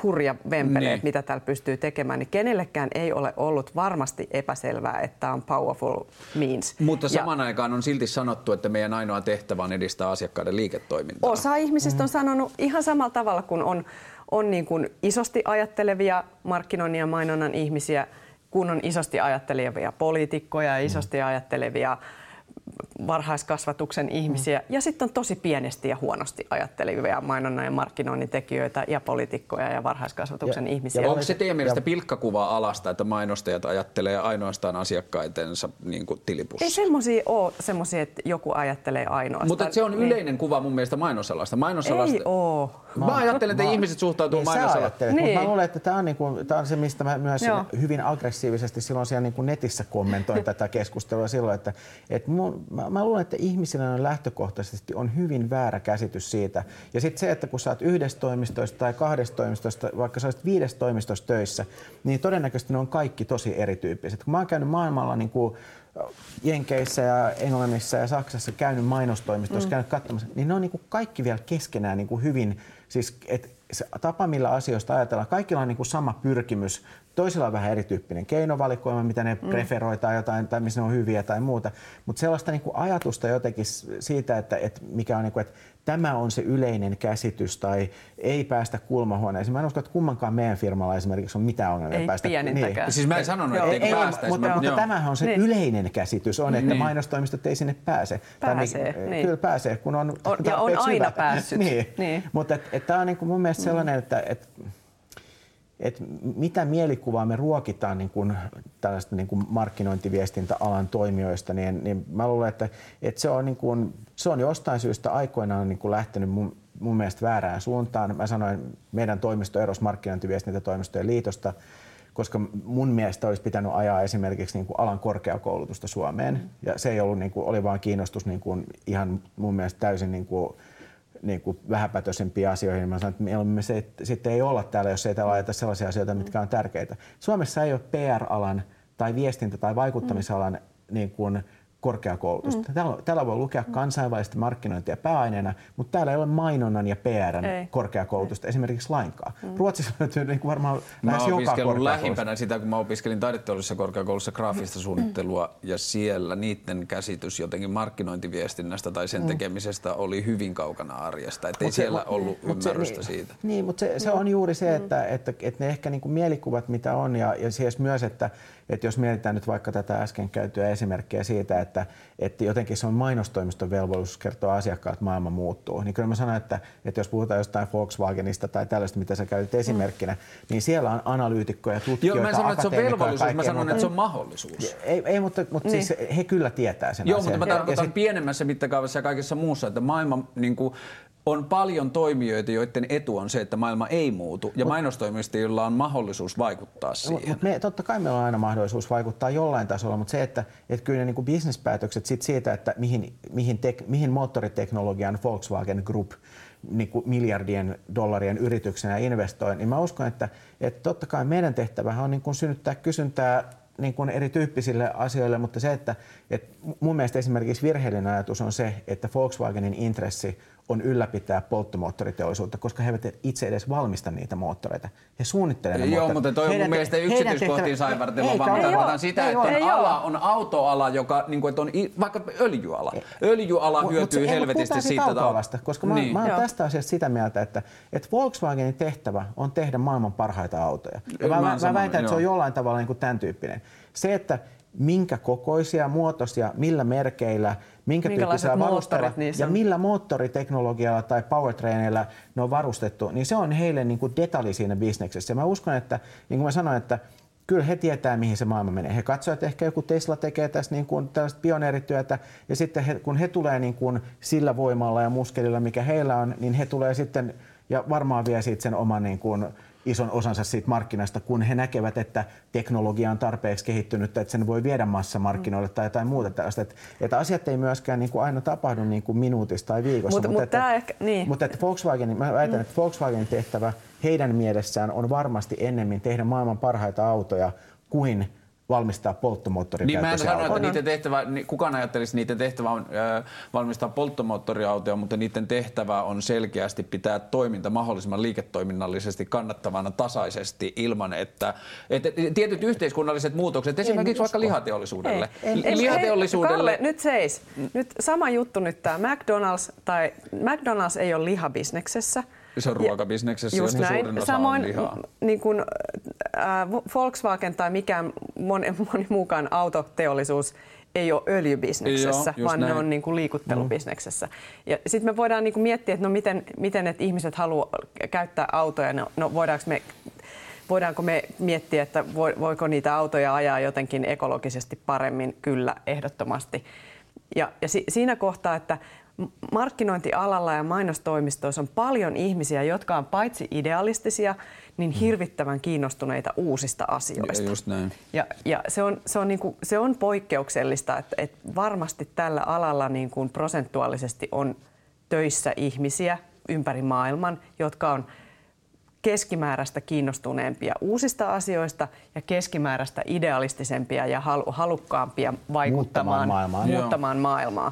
hurja vempele, niin. mitä täällä pystyy tekemään, niin kenellekään ei ole ollut varmasti epäselvää, että tämä on powerful means. Mutta saman ja, aikaan on silti sanottu, että meidän ainoa tehtävä on edistää asiakkaiden liiketoimintaa. Osa ihmisistä on mm. sanonut ihan samalla tavalla kuin on, on niin kuin isosti ajattelevia markkinoinnin ja mainonnan ihmisiä, kun on isosti ajattelevia poliitikkoja ja isosti mm. ajattelevia varhaiskasvatuksen ihmisiä mm. ja sitten on tosi pienesti ja huonosti ajattelevia mainonnan ja markkinoinnin tekijöitä ja poliitikkoja ja varhaiskasvatuksen ja, ihmisiä. Ja onko se teidän mielestä ja... pilkkakuva alasta, että mainostajat ajattelee ainoastaan asiakkaitensa niin kuin tilipussa? Ei semmoisia ole semmoisia, että joku ajattelee ainoastaan. Mutta se on niin. yleinen kuva mun mielestä mainosalasta. mainosalasta... Ei oo. Mä, mä ajattelen, että mä, ihmiset suhtautuu niin, mainosalaan. Niin. Mutta mä luulen, että tämä on, niinku, tää on se, mistä mä myös Joo. hyvin aggressiivisesti silloin siellä niinku netissä kommentoin tätä keskustelua silloin, että et mun, mä, mä luulen, että ihmisillä on lähtökohtaisesti on hyvin väärä käsitys siitä. Ja sitten se, että kun sä oot yhdessä toimistoista tai kahdesta toimistosta, vaikka sä olisit viides toimistossa töissä, niin todennäköisesti ne on kaikki tosi erityyppiset. Kun mä oon käynyt maailmalla niin kuin Jenkeissä ja Englannissa ja Saksassa käynyt mainostoimistossa, mm. käynyt katsomassa, niin ne on niin kuin kaikki vielä keskenään niin kuin hyvin, siis et se tapa, millä asioista ajatellaan, kaikilla on niin kuin sama pyrkimys Toisilla on vähän erityyppinen keinovalikoima, mitä ne mm. preferoi tai jotain, tai missä ne on hyviä tai muuta. Mutta sellaista niin kuin ajatusta jotenkin siitä, että, että mikä on niin kuin, että tämä on se yleinen käsitys tai ei päästä kulmahuoneeseen. Mä en usko, että kummankaan meidän firmalla esimerkiksi on mitään ongelmia ei päästä. Niin. Siis mä en sanonut, että ei, ei päästä. Mutta, mutta tämähän on se niin. yleinen käsitys, on, että niin. mainostoimistot ei sinne pääse. Pääsee, tai, niin. Kyllä pääsee, kun on on, Ja on aina hyvä. päässyt. [laughs] niin. niin. Mutta tämä on niin kuin mun mielestä sellainen, että, että että mitä mielikuvaa me ruokitaan niin kuin tällaista niin kuin markkinointiviestintäalan toimijoista, niin, niin mä luulen, että, että se, on niin kuin, se on jostain syystä aikoinaan niin kuin lähtenyt mun, mun mielestä väärään suuntaan. Mä sanoin, meidän toimisto erosi markkinointiviestintätoimistojen liitosta, koska mun mielestä olisi pitänyt ajaa esimerkiksi niin kuin alan korkeakoulutusta Suomeen. Ja se ei ollut, niin kuin, oli vaan kiinnostus niin kuin ihan mun mielestä täysin niin kuin, niin kuin vähäpätöisempiin asioihin. Mä sanoin, että mieluummin se, että sitten ei olla täällä, jos ei täällä ajeta sellaisia asioita, mitkä on tärkeitä. Suomessa ei ole PR-alan tai viestintä- tai vaikuttamisalan mm. niin kuin, korkeakoulutusta. Mm. Täällä, täällä voi lukea mm. kansainvälistä markkinointia pääaineena, mutta täällä ei ole mainonnan ja PRn ei. korkeakoulutusta ei. esimerkiksi lainkaan. Mm. Ruotsissa löytyy niin kuin varmaan mä lähes joka lähimpänä sitä, kun mä opiskelin taideteollisessa korkeakoulussa graafista suunnittelua mm. ja siellä niiden käsitys jotenkin markkinointiviestinnästä tai sen mm. tekemisestä oli hyvin kaukana arjesta. Että ei siellä ollut mut ymmärrystä se, siitä. Niin, mutta se, se on juuri se, että, mm. että, että, että ne ehkä niin kuin mielikuvat mitä on ja, ja siis myös, että että jos mietitään nyt vaikka tätä äsken käytyä esimerkkiä siitä, että, että jotenkin se on mainostoimiston velvollisuus kertoa asiakkaat, että maailma muuttuu, niin kyllä mä sanon, että, että jos puhutaan jostain Volkswagenista tai tällaista, mitä sä käytit esimerkkinä, niin siellä on analyytikkoja, tutkijoita, Joo, mä sanon, että se on velvollisuus, mä sanon, että se on mahdollisuus. Ei, ei mutta, mutta niin. siis he kyllä tietää sen Joo, asian. mutta mä tarkoitan ja pienemmässä mittakaavassa ja kaikessa muussa, että maailma niin kuin, on paljon toimijoita, joiden etu on se, että maailma ei muutu, ja mainostoimistoilla on mahdollisuus vaikuttaa siihen. Mut me, totta kai meillä on aina mahdollisuus vaikuttaa jollain tasolla, mutta se, että, että kyllä ne niin bisnespäätökset sit siitä, että mihin, mihin, tek, mihin moottoriteknologian Volkswagen Group niin kuin miljardien dollarien yrityksenä investoi, niin mä uskon, että, että totta kai meidän tehtävähän on niin kuin synnyttää kysyntää niin kuin erityyppisille asioille, mutta se, että, että mun mielestä esimerkiksi virheellinen ajatus on se, että Volkswagenin intressi on ylläpitää polttomoottoriteollisuutta, koska he eivät itse edes valmista niitä moottoreita. He suunnittelevat Joo, mutta toi on mun mielestä yksityiskohtiin saivartelua, vaan mä tarkoitan sitä, ei että ei ala on autoala, joka niin kuin, että on vaikka öljyala. Öljyala hyötyy mut, helvetisti siitä. Autoalasta, koska mä, niin. mä oon tästä asiasta sitä mieltä, että, että Volkswagenin tehtävä on tehdä maailman parhaita autoja. Ja mä, mä, mä väitän, että se on jollain tavalla niin kuin tämän tyyppinen. Se, että minkä kokoisia, muotoisia, millä merkeillä, minkä tyyppisellä varusteella ja millä moottoriteknologialla tai powertraineilla ne on varustettu, niin se on heille niin kuin detalji siinä bisneksessä. Ja mä uskon, että niin kuin mä sanoin, että kyllä he tietää, mihin se maailma menee. He katsovat, että ehkä joku Tesla tekee tässä niin kuin tällaista pioneerityötä, ja sitten he, kun he tulee niin kuin sillä voimalla ja muskelilla, mikä heillä on, niin he tulee sitten, ja varmaan vie siitä sen oman niin kuin, ison osansa siitä markkinasta, kun he näkevät, että teknologia on tarpeeksi kehittynyt, että sen voi viedä massamarkkinoille mm. tai jotain muuta tällaista. Että, että asiat ei myöskään niin kuin aina tapahdu niin kuin minuutissa tai viikossa. Mut, mutta, mutta, ehkä, niin. mutta että Volkswagen, mä väitän, mm. että Volkswagenin tehtävä heidän mielessään on varmasti ennemmin tehdä maailman parhaita autoja kuin valmistaa polttomoottorikäyttöisiä Niin mä en sano, että niiden tehtävä, kukaan ajattelisi, että niiden tehtävä on valmistaa polttomoottoriautoja, mutta niiden tehtävä on selkeästi pitää toiminta mahdollisimman liiketoiminnallisesti kannattavana tasaisesti ilman, että, että tietyt yhteiskunnalliset muutokset, esimerkiksi vaikka lihateollisuudelle. Ei, ei, lihateollisuudelle Kalle, nyt seis. Nyt sama juttu nyt tämä McDonald's, tai McDonald's ei ole lihabisneksessä. Se on ruokabisneksessä, Just josta näin. suurin osa Samoin on lihaa. niin kuin, äh, Volkswagen tai mikään moni, [laughs] moni muukaan autoteollisuus ei ole öljybisneksessä, Joo, vaan näin. ne on niin kuin liikuttelubisneksessä. Ja sitten me voidaan niin kuin miettiä, että no miten, miten että ihmiset haluaa käyttää autoja. No, no voidaanko me Voidaanko me miettiä, että vo- voiko niitä autoja ajaa jotenkin ekologisesti paremmin? Kyllä, ehdottomasti. Ja, ja si- siinä kohtaa, että markkinointialalla ja mainostoimistoissa on paljon ihmisiä, jotka on paitsi idealistisia, niin hirvittävän kiinnostuneita uusista asioista. Ja just näin. Ja, ja se, on, se, on niinku, se on poikkeuksellista, että, että varmasti tällä alalla niin kuin prosentuaalisesti on töissä ihmisiä ympäri maailman, jotka on keskimääräistä kiinnostuneempia uusista asioista ja keskimääräistä idealistisempia ja halu, halukkaampia vaikuttamaan Muuttamaan maailmaa. Muuttamaan maailmaa.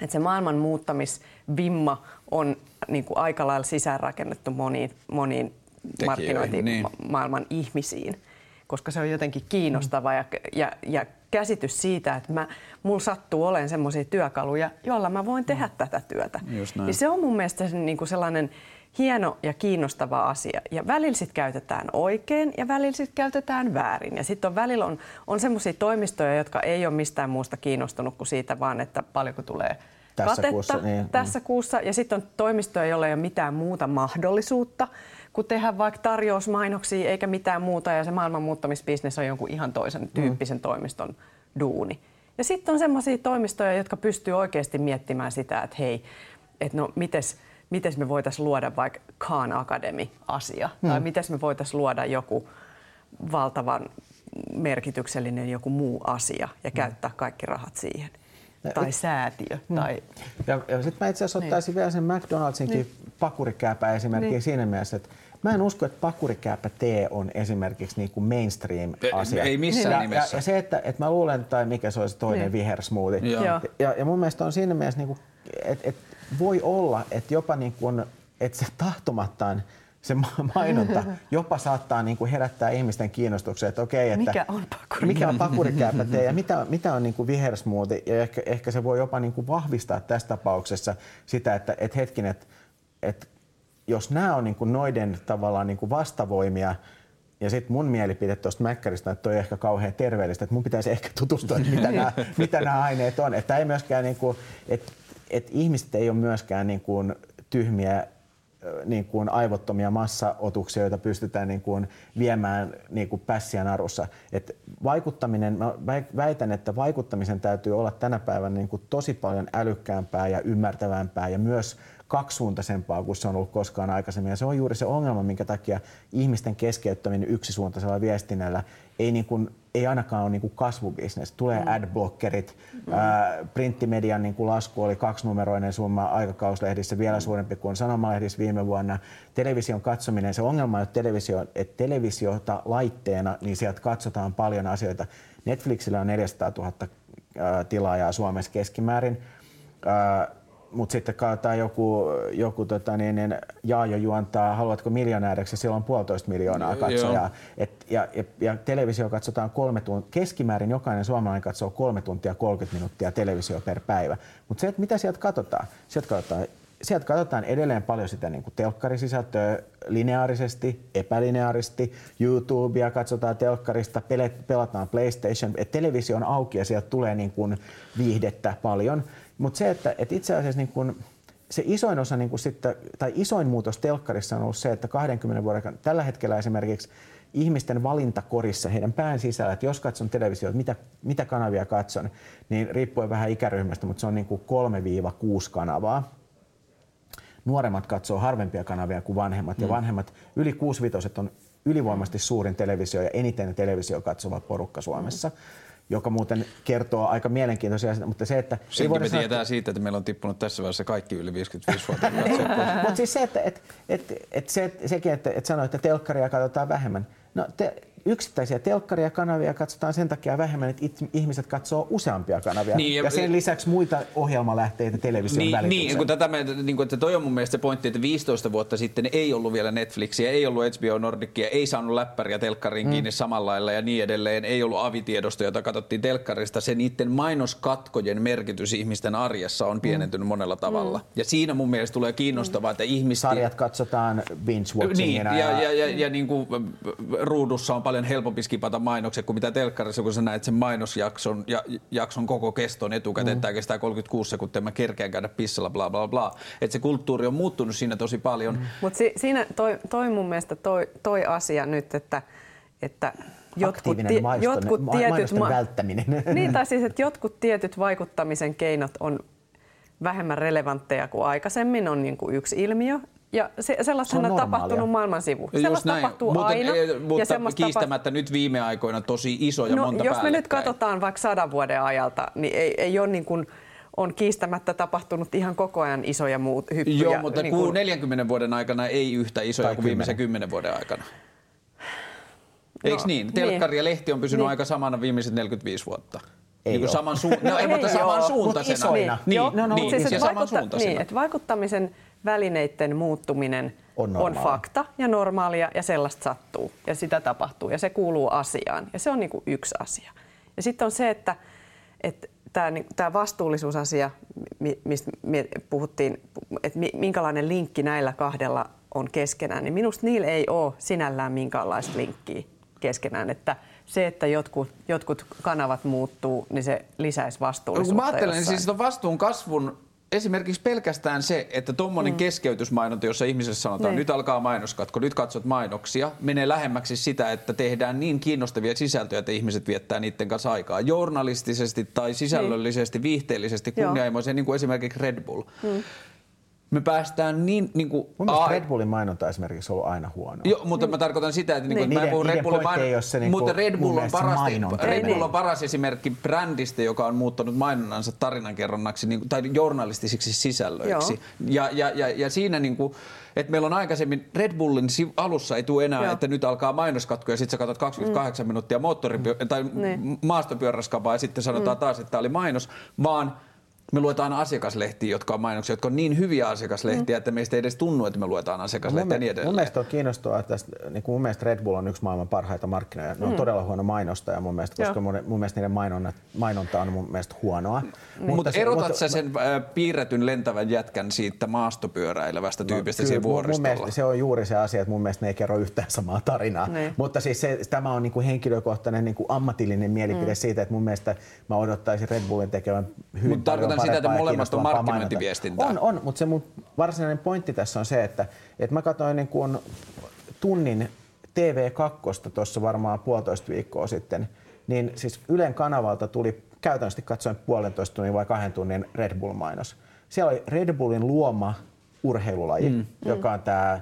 Et se maailman muuttamisvimma on niin kuin aika lailla sisäänrakennettu moniin, moniin Tekijöihin, markkinointi niin. ma- maailman ihmisiin, koska se on jotenkin kiinnostava ja, ja, ja käsitys siitä, että mä, mulla sattuu olemaan semmoisia työkaluja, joilla mä voin tehdä tätä työtä. Niin se on mun mielestä se, niin kuin sellainen hieno ja kiinnostava asia. Ja välillä sit käytetään oikein ja välillä sit käytetään väärin. Ja sitten on välillä on, on semmoisia toimistoja, jotka ei ole mistään muusta kiinnostunut kuin siitä, vaan että paljonko tulee Tässä katetta kuussa, niin, tässä kuussa. Ja sitten on toimistoja, joilla ei ole mitään muuta mahdollisuutta kuin tehdä vaikka tarjousmainoksia eikä mitään muuta. Ja se maailman muuttamisbisnes on jonkun ihan toisen tyyppisen toimiston duuni. Ja sitten on semmoisia toimistoja, jotka pystyy oikeasti miettimään sitä, että hei, että no mites, mites me voitaisiin luoda vaikka Khan Academy-asia. Tai miten me voitaisiin luoda joku valtavan merkityksellinen joku muu asia ja käyttää kaikki rahat siihen. Tai säätiö. Tai... Ja, ja sitten mä itse asiassa ottaisin vielä sen McDonaldsinkin niin. pakurikääpä esimerkkiä niin. siinä mielessä, että mä en usko, että pakurikääpä tee on esimerkiksi niin kuin mainstream-asia. Ei missään ja, nimessä. Ja, ja se, että, että mä luulen, tai mikä se olisi toinen Niin. vihersmoothie. Ja, ja mun mielestä on siinä mielessä, niin kuin, että, että voi olla, että jopa niin kuin, että se tahtomattaan se ma- mainonta [laughs] jopa saattaa niin kuin herättää ihmisten kiinnostuksen, että okei, että Mikä on pakurikääpä? mikä on ja mitä, mitä on niin kuin vihersmoothie ja ehkä, ehkä se voi jopa niin kuin vahvistaa tässä tapauksessa sitä, että, että hetkin, että, että jos nämä on niin kuin noiden tavallaan niin kuin vastavoimia ja sitten mun mielipide tuosta Mäkkäristä, että toi on ehkä kauhean terveellistä, että mun pitäisi ehkä tutustua, että mitä [laughs] nämä, mitä nämä aineet on. Että ei myöskään niin kuin, että, että ihmiset ei ole myöskään niin kuin tyhmiä niin kuin aivottomia massaotuksia, joita pystytään niin kuin viemään niin kuin pässiä narussa. Et vaikuttaminen, mä väi- väitän, että vaikuttamisen täytyy olla tänä päivänä niin kuin tosi paljon älykkäämpää ja ymmärtävämpää ja myös kaksisuuntaisempaa kuin se on ollut koskaan aikaisemmin. Ja se on juuri se ongelma, minkä takia ihmisten keskeyttäminen yksisuuntaisella viestinnällä ei, niin kuin, ei ainakaan ole niin kuin kasvubisnes. Tulee mm. adblockerit, mm. ää, printtimedian niin kuin lasku oli kaksinumeroinen summa aikakauslehdissä, vielä suurempi kuin sanomalehdissä viime vuonna. Television katsominen, se ongelma on, että, televisio, että televisiota laitteena, niin sieltä katsotaan paljon asioita. Netflixillä on 400 000 ää, tilaajaa Suomessa keskimäärin. Ää, mutta sitten katsotaan joku, joku tota niin, niin Jaajo juontaa Haluatko miljonääriksi, siellä on puolitoista miljoonaa Joo. katsojaa. Et, ja, ja, ja, televisio katsotaan kolme tuntia, keskimäärin jokainen suomalainen katsoo kolme tuntia 30 minuuttia televisio per päivä. Mutta se, että mitä sieltä katsotaan, sieltä katsotaan, sieltä katsotaan edelleen paljon sitä niin kuin telkkarisisältöä lineaarisesti, epälineaaristi, YouTubea katsotaan telkkarista, pelataan PlayStation, että televisio on auki ja sieltä tulee niin kuin viihdettä paljon. Mutta se, että, että itse asiassa niin kuin se isoin osa niin kuin sitten, tai isoin muutos telkkarissa on ollut se, että 20 vuoden aikana- tällä hetkellä esimerkiksi ihmisten valintakorissa, heidän pään sisällä, että jos katson televisiota, mitä, mitä kanavia katson, niin riippuen vähän ikäryhmästä, mutta se on niin kuin 3-6 kanavaa. Nuoremmat katsoo harvempia kanavia kuin vanhemmat, ja vanhemmat yli 65 on ylivoimaisesti suurin televisio ja eniten televisio katsova porukka Suomessa. Joka muuten kertoo aika mielenkiintoisia asioita, mutta se, että... ei Senkin voida me sanoa, tietää siitä, että meillä on tippunut tässä vaiheessa kaikki yli 55-vuotiaat katsojat pois. Mutta siis se, että et, et, et se, sekin, että et sanoi, että telkkaria katsotaan vähemmän. No te, yksittäisiä telkkaria kanavia katsotaan sen takia vähemmän, että ihmiset katsoo useampia kanavia. Niin, ja, ja sen lisäksi muita ohjelmalähteitä television niin, välityksellä. Niin, kun tätä me, niin kun, että toi on mun mielestä se pointti, että 15 vuotta sitten ei ollut vielä Netflixiä, ei ollut HBO Nordicia, ei saanut läppäriä telkkariin mm. kiinni samalla lailla ja niin edelleen. Ei ollut avitiedosta, jota katsottiin telkkarista. Se niiden mainoskatkojen merkitys ihmisten arjessa on pienentynyt mm. monella tavalla. Mm. Ja siinä mun mielestä tulee kiinnostavaa, että ihmiset... Sarjat katsotaan binge-watchingina. Niin, ja, ja, ja, ja, ja niin kuin ruudussa on paljon helpompi skipata mainokset kuin mitä telkkarissa, kun sä näet sen mainosjakson ja jakson koko keston etukäteen. Mm. Tämä kestää 36 sekuntia, mä kerkeän käydä pissalla, bla bla bla. Että se kulttuuri on muuttunut siinä tosi paljon. Mm. Mutta si- siinä toi, toi mun mielestä toi, toi asia nyt, että, että jotkut, tie, jotkut tietyt ma- välttäminen. [laughs] Niin, tai siis, [laughs] että jotkut tietyt vaikuttamisen keinot on vähemmän relevantteja kuin aikaisemmin, on niin kuin yksi ilmiö. Ja se, sellaista se on, on tapahtunut maailman sivu. Sellaista näin. tapahtuu mutta, aina. Mutta ja kiistämättä tapa... nyt viime aikoina tosi iso ja no, monta Jos me nyt katsotaan vaikka sadan vuoden ajalta, niin ei, ei ole niin kuin, on kiistämättä tapahtunut ihan koko ajan isoja muut hyppyjä. Joo, mutta niin kuin... 40 vuoden aikana ei yhtä isoja tai kuin 10. viimeisen 10 vuoden aikana. Eikö no, niin? Telkkari niin. ja lehti on pysynyt niin. aika samana viimeiset 45 vuotta. Ei niin saman, su- no, ei, mutta saman suuntaisena. Niin, niin, no, no, niin, siis, siis vaikutta- niin, että vaikuttamisen välineiden muuttuminen on, on fakta ja normaalia ja sellaista sattuu ja sitä tapahtuu ja se kuuluu asiaan ja se on niin kuin yksi asia. Ja sitten on se, että, että tämä, tämä vastuullisuusasia, mistä me puhuttiin, että minkälainen linkki näillä kahdella on keskenään, niin minusta niillä ei ole sinällään minkäänlaista linkkiä keskenään. Että se, että jotkut, jotkut kanavat muuttuu, niin se lisäisi vastuullisuutta. No, kun mä ajattelen, niin siis vastuun kasvun esimerkiksi pelkästään se, että tuommoinen mm. keskeytysmainonta, jossa ihmiselle sanotaan, niin. nyt alkaa mainoskatko, nyt katsot mainoksia, menee lähemmäksi sitä, että tehdään niin kiinnostavia sisältöjä, että ihmiset viettää niiden kanssa aikaa. Journalistisesti tai sisällöllisesti, niin. viihteellisesti, kunnianhimoisen, niin kuin esimerkiksi Red Bull. Mm me päästään niin... niin kuin, Mun mielestä Red Bullin mainonta esimerkiksi on ollut aina huono. Joo, mutta mä tarkoitan sitä, että, niin. niin kuin, että mä puhun Red Bullin main... se niin mutta Red Bull on, paras, Red Bull on paras esimerkki brändistä, joka on muuttanut mainonnansa tarinankerronnaksi niin, tai journalistisiksi sisällöiksi. Ja, ja, ja, ja siinä niin kuin, että meillä on aikaisemmin Red Bullin alussa ei tule enää, Joo. että nyt alkaa mainoskatko ja sitten sä katsot 28 mm. minuuttia moottoripyö- tai niin. maastopyöräskapaa ja sitten sanotaan mm. taas, että tämä oli mainos, vaan me luetaan asiakaslehtiä, jotka on mainoksia, jotka on niin hyviä asiakaslehtiä, mm. että meistä ei edes tunnu, että me luetaan asiakaslehtiä niin edelleen. Mun mielestä on kiinnostavaa, että niin kuin mun mielestä Red Bull on yksi maailman parhaita markkinoja. Ne on mm. todella huono mainostaja mun mielestä, koska mun, mun mielestä niiden mainonta, mainonta on mun mielestä huonoa. Mm. Mutta, mutta erotat mutta, sä sen äh, piirretyn lentävän jätkän siitä maastopyöräilevästä no, tyypistä no, siihen vuoristolla? Mun mielestä se on juuri se asia, että mun mielestä ne ei kerro yhtään samaa tarinaa. Ne. Mutta siis se, tämä on niin kuin henkilökohtainen niin kuin ammatillinen mielipide mm. siitä, että mun mielestä mä odottaisin Red Bullin tekevän hyvin Mut paljon sitä, että molemmat on markkinointiviestintää. On, on, mutta se mun varsinainen pointti tässä on se, että, että mä katsoin niin kuin tunnin TV2 tuossa varmaan puolitoista viikkoa sitten, niin siis Ylen kanavalta tuli käytännössä katsoen puolentoista tunnin vai kahden tunnin Red Bull-mainos. Siellä oli Red Bullin luoma urheilulaji, mm. joka on tämä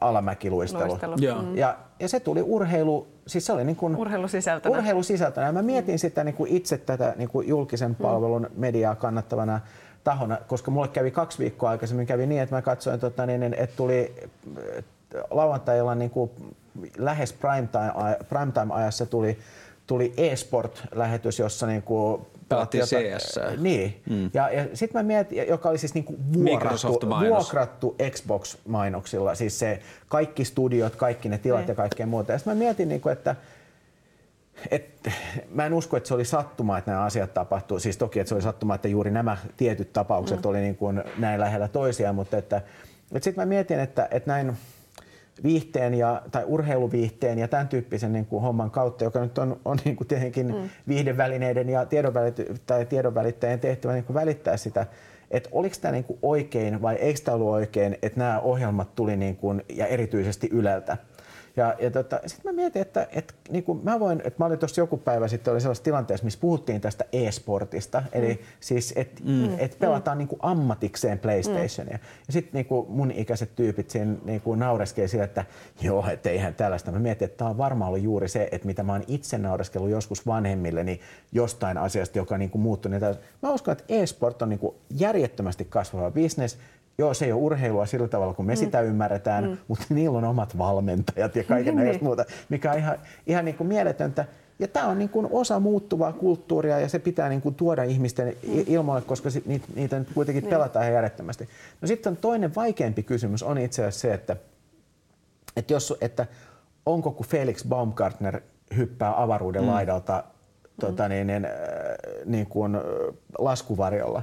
alamäkiluistelu. Luistelu. Mm. Ja, ja se tuli urheilu, siis se oli niin kuin urheilusisältönä. urheilusisältönä. Mä mietin mm. sitä niin kuin itse tätä niin kuin julkisen mm. palvelun mediaa kannattavana tahona, koska mulle kävi kaksi viikkoa aikaisemmin kävi niin, että mä katsoin, tota, niin, että tuli lauantai niin kuin lähes primetime, primetime-ajassa tuli, tuli e-sport-lähetys, jossa niin kuin Pelattiin CS. Niin. Mm. Ja, ja sitten mä mietin, joka oli siis niinku vuokrattu, vuokrattu Xbox-mainoksilla, siis se kaikki studiot, kaikki ne tilat mm. ja kaikkea muuta. Ja sitten mä mietin, niinku, että et, mä en usko, että se oli sattuma, että nämä asiat tapahtuu. Siis toki, että se oli sattuma, että juuri nämä tietyt tapaukset mm. oli niin kuin näin lähellä toisiaan, mutta että, että sitten mä mietin, että, että näin viihteen ja, tai urheiluviihteen ja tämän tyyppisen niin kuin homman kautta, joka nyt on, on niin kuin tietenkin mm. viihdevälineiden ja tiedonvälit- tai tiedonvälittäjien tehtävä niin kuin välittää sitä, että oliko tämä niin kuin oikein vai eikö tämä ollut oikein, että nämä ohjelmat tuli niin kuin, ja erityisesti Yleltä. Ja, ja tota, sitten mä mietin, että, että niin kuin mä voin, että mä olin tuossa joku päivä sitten oli sellaisessa tilanteessa, missä puhuttiin tästä e-sportista, mm. eli siis että mm. et pelataan mm. niin kuin ammatikseen PlayStationia. Mm. Ja sitten niin kuin mun ikäiset tyypit siinä niin kuin naureskeli sillä, että joo, että eihän tällaista. Mä mietin, että tämä on varmaan ollut juuri se, että mitä mä oon itse naureskellut joskus vanhemmilleni jostain asiasta, joka niin kuin muuttui. Mä uskon, että e-sport on niin kuin järjettömästi kasvava bisnes, joo, se ei ole urheilua sillä tavalla, kun me mm. sitä ymmärretään, mm. mutta niillä on omat valmentajat ja kaiken [laughs] niin. muuta, mikä on ihan, ihan niin kuin mieletöntä. Ja tämä on niin kuin osa muuttuvaa kulttuuria ja se pitää niin kuin tuoda ihmisten mm. ilmoille, koska niitä, niitä nyt kuitenkin niin. pelataan ihan järjettömästi. No sitten toinen vaikeampi kysymys on itse asiassa se, että, että, jos, että onko kun Felix Baumgartner hyppää avaruuden mm. laidalta tota, niin, niin, äh, niin kuin äh, laskuvarjolla,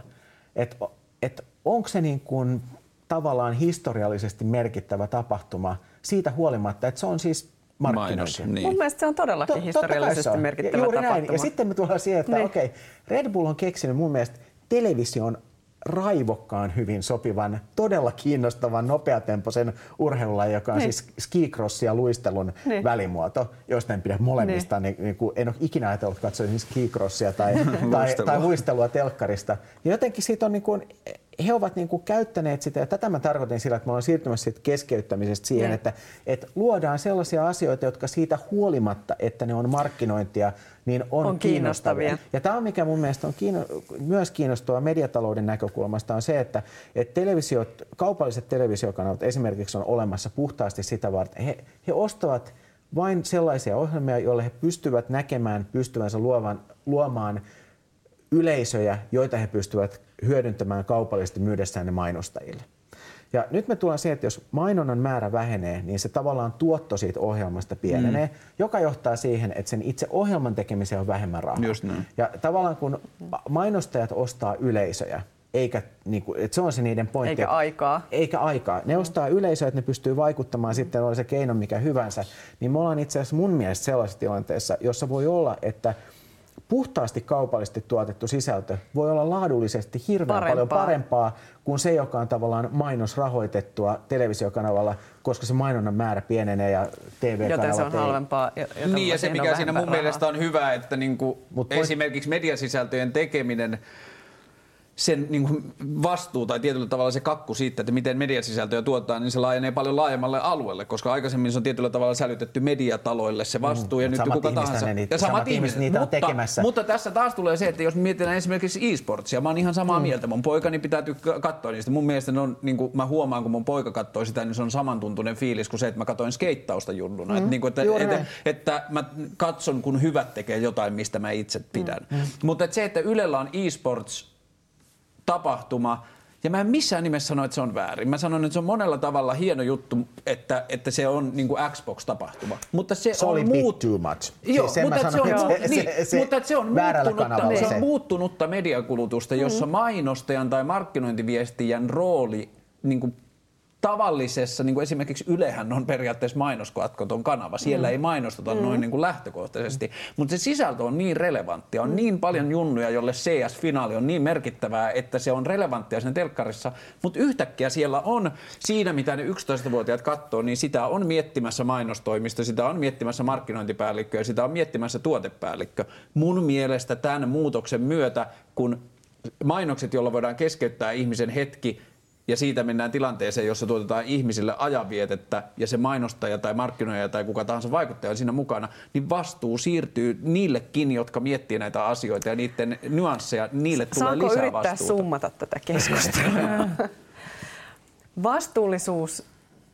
että et onko se niin kuin tavallaan historiallisesti merkittävä tapahtuma siitä huolimatta, että se on siis markkinointi. niin. Mun mielestä se on todellakin to, historiallisesti merkittävä ja juuri tapahtuma. Näin. Ja sitten me tullaan siihen, että niin. okei, okay, Red Bull on keksinyt mun mielestä television raivokkaan hyvin sopivan, todella kiinnostavan, nopeatempoisen urheilulajin, joka on niin. siis skicrossi ja luistelun niin. välimuoto, josta en pidä molemmista. Niin. Niin, niin kuin en ole ikinä ajatellut katsoa skicrossia tai, [laughs] tai, tai luistelua telkkarista. Ja jotenkin siitä on niin kuin, he ovat niin kuin käyttäneet sitä, ja tätä mä tarkoitin sillä, että me ollaan siirtymässä siitä keskeyttämisestä siihen, että, että luodaan sellaisia asioita, jotka siitä huolimatta, että ne on markkinointia, niin on, on kiinnostavia. kiinnostavia. Ja tämä on mikä mun mielestä on kiinno, myös kiinnostavaa mediatalouden näkökulmasta on se, että, että televisiot, kaupalliset televisiokanavat esimerkiksi on olemassa puhtaasti sitä varten. He, he ostavat vain sellaisia ohjelmia, joille he pystyvät näkemään, pystyvänsä luovan, luomaan yleisöjä, joita he pystyvät hyödyntämään kaupallisesti myydessään ne mainostajille. Ja nyt me tullaan siihen, että jos mainonnan määrä vähenee, niin se tavallaan tuotto siitä ohjelmasta pienenee, mm. joka johtaa siihen, että sen itse ohjelman tekemiseen on vähemmän rahaa. Just näin. Ja tavallaan kun mainostajat ostaa yleisöjä, eikä, niin kuin, että se on se niiden pointti. Eikä aikaa. Eikä aikaa. Ne ostaa yleisöä, että ne pystyy vaikuttamaan sitten, oli se keino mikä hyvänsä. Niin me ollaan itse asiassa mun mielestä sellaisessa tilanteessa, jossa voi olla, että puhtaasti kaupallisesti tuotettu sisältö voi olla laadullisesti hirveän parempaa. paljon parempaa kuin se, joka on tavallaan mainosrahoitettua televisiokanavalla, koska se mainonnan määrä pienenee ja TV-kanavat Joten se on ei... halvempaa. Niin ja se mikä siinä mun rahaa. mielestä on hyvä, että niinku esimerkiksi mediasisältöjen tekeminen sen niin kuin vastuu tai tietyllä tavalla se kakku siitä, että miten mediasisältöjä tuotetaan, niin se laajenee paljon laajemmalle alueelle, koska aikaisemmin se on tietyllä tavalla sälytetty mediataloille se vastuu mm, ja nyt kuka tahansa. Niitä, ja samat, samat ihmiset niitä mutta, on tekemässä. Mutta tässä taas tulee se, että jos mietitään esimerkiksi e-sportsia, mä oon ihan samaa mm. mieltä. Mun poikani pitää katsoa niistä. Mun mielestä ne on, niin kuin mä huomaan, kun mun poika katsoo sitä, niin se on samantuntuinen fiilis kuin se, että mä katsoin skeittausta junnuna. Mm. Että, niin kuin, että, että, että, mä katson, kun hyvät tekee jotain, mistä mä itse pidän. Mm. Mm. Mutta että se, että Ylellä on e-sports tapahtuma. Ja mä en missään nimessä sano, että se on väärin. Mä sanon, että se on monella tavalla hieno juttu, että, että se on niin kuin Xbox-tapahtuma. Mutta se, se on oli muut... too much. Joo, siis mutta, se on, se, niin, se, se, mutta se on muuttunutta, se on muuttunutta mediakulutusta, jossa mm. mainostajan tai markkinointiviestijän rooli niin kuin tavallisessa, niin kuin esimerkiksi Ylehän on periaatteessa mainoskatkoton kanava. Siellä mm. ei mainosteta mm. noin niin kuin lähtökohtaisesti, mutta se sisältö on niin relevanttia. On mm. niin paljon junnuja, jolle CS-finaali on niin merkittävää, että se on relevanttia siinä telkkarissa. Mutta yhtäkkiä siellä on siinä, mitä ne 11-vuotiaat katsoo, niin sitä on miettimässä mainostoimista, sitä on miettimässä markkinointipäällikkö ja sitä on miettimässä tuotepäällikkö. Mun mielestä tämän muutoksen myötä, kun mainokset, joilla voidaan keskeyttää ihmisen hetki, ja siitä mennään tilanteeseen, jossa tuotetaan ihmisille ajanvietettä ja se mainostaja tai markkinoija tai kuka tahansa vaikuttaja on siinä mukana, niin vastuu siirtyy niillekin, jotka miettii näitä asioita ja niiden nyansseja, niille tulee Saanko lisää yrittää vastuuta. summata tätä keskustelua? [laughs] Vastuullisuus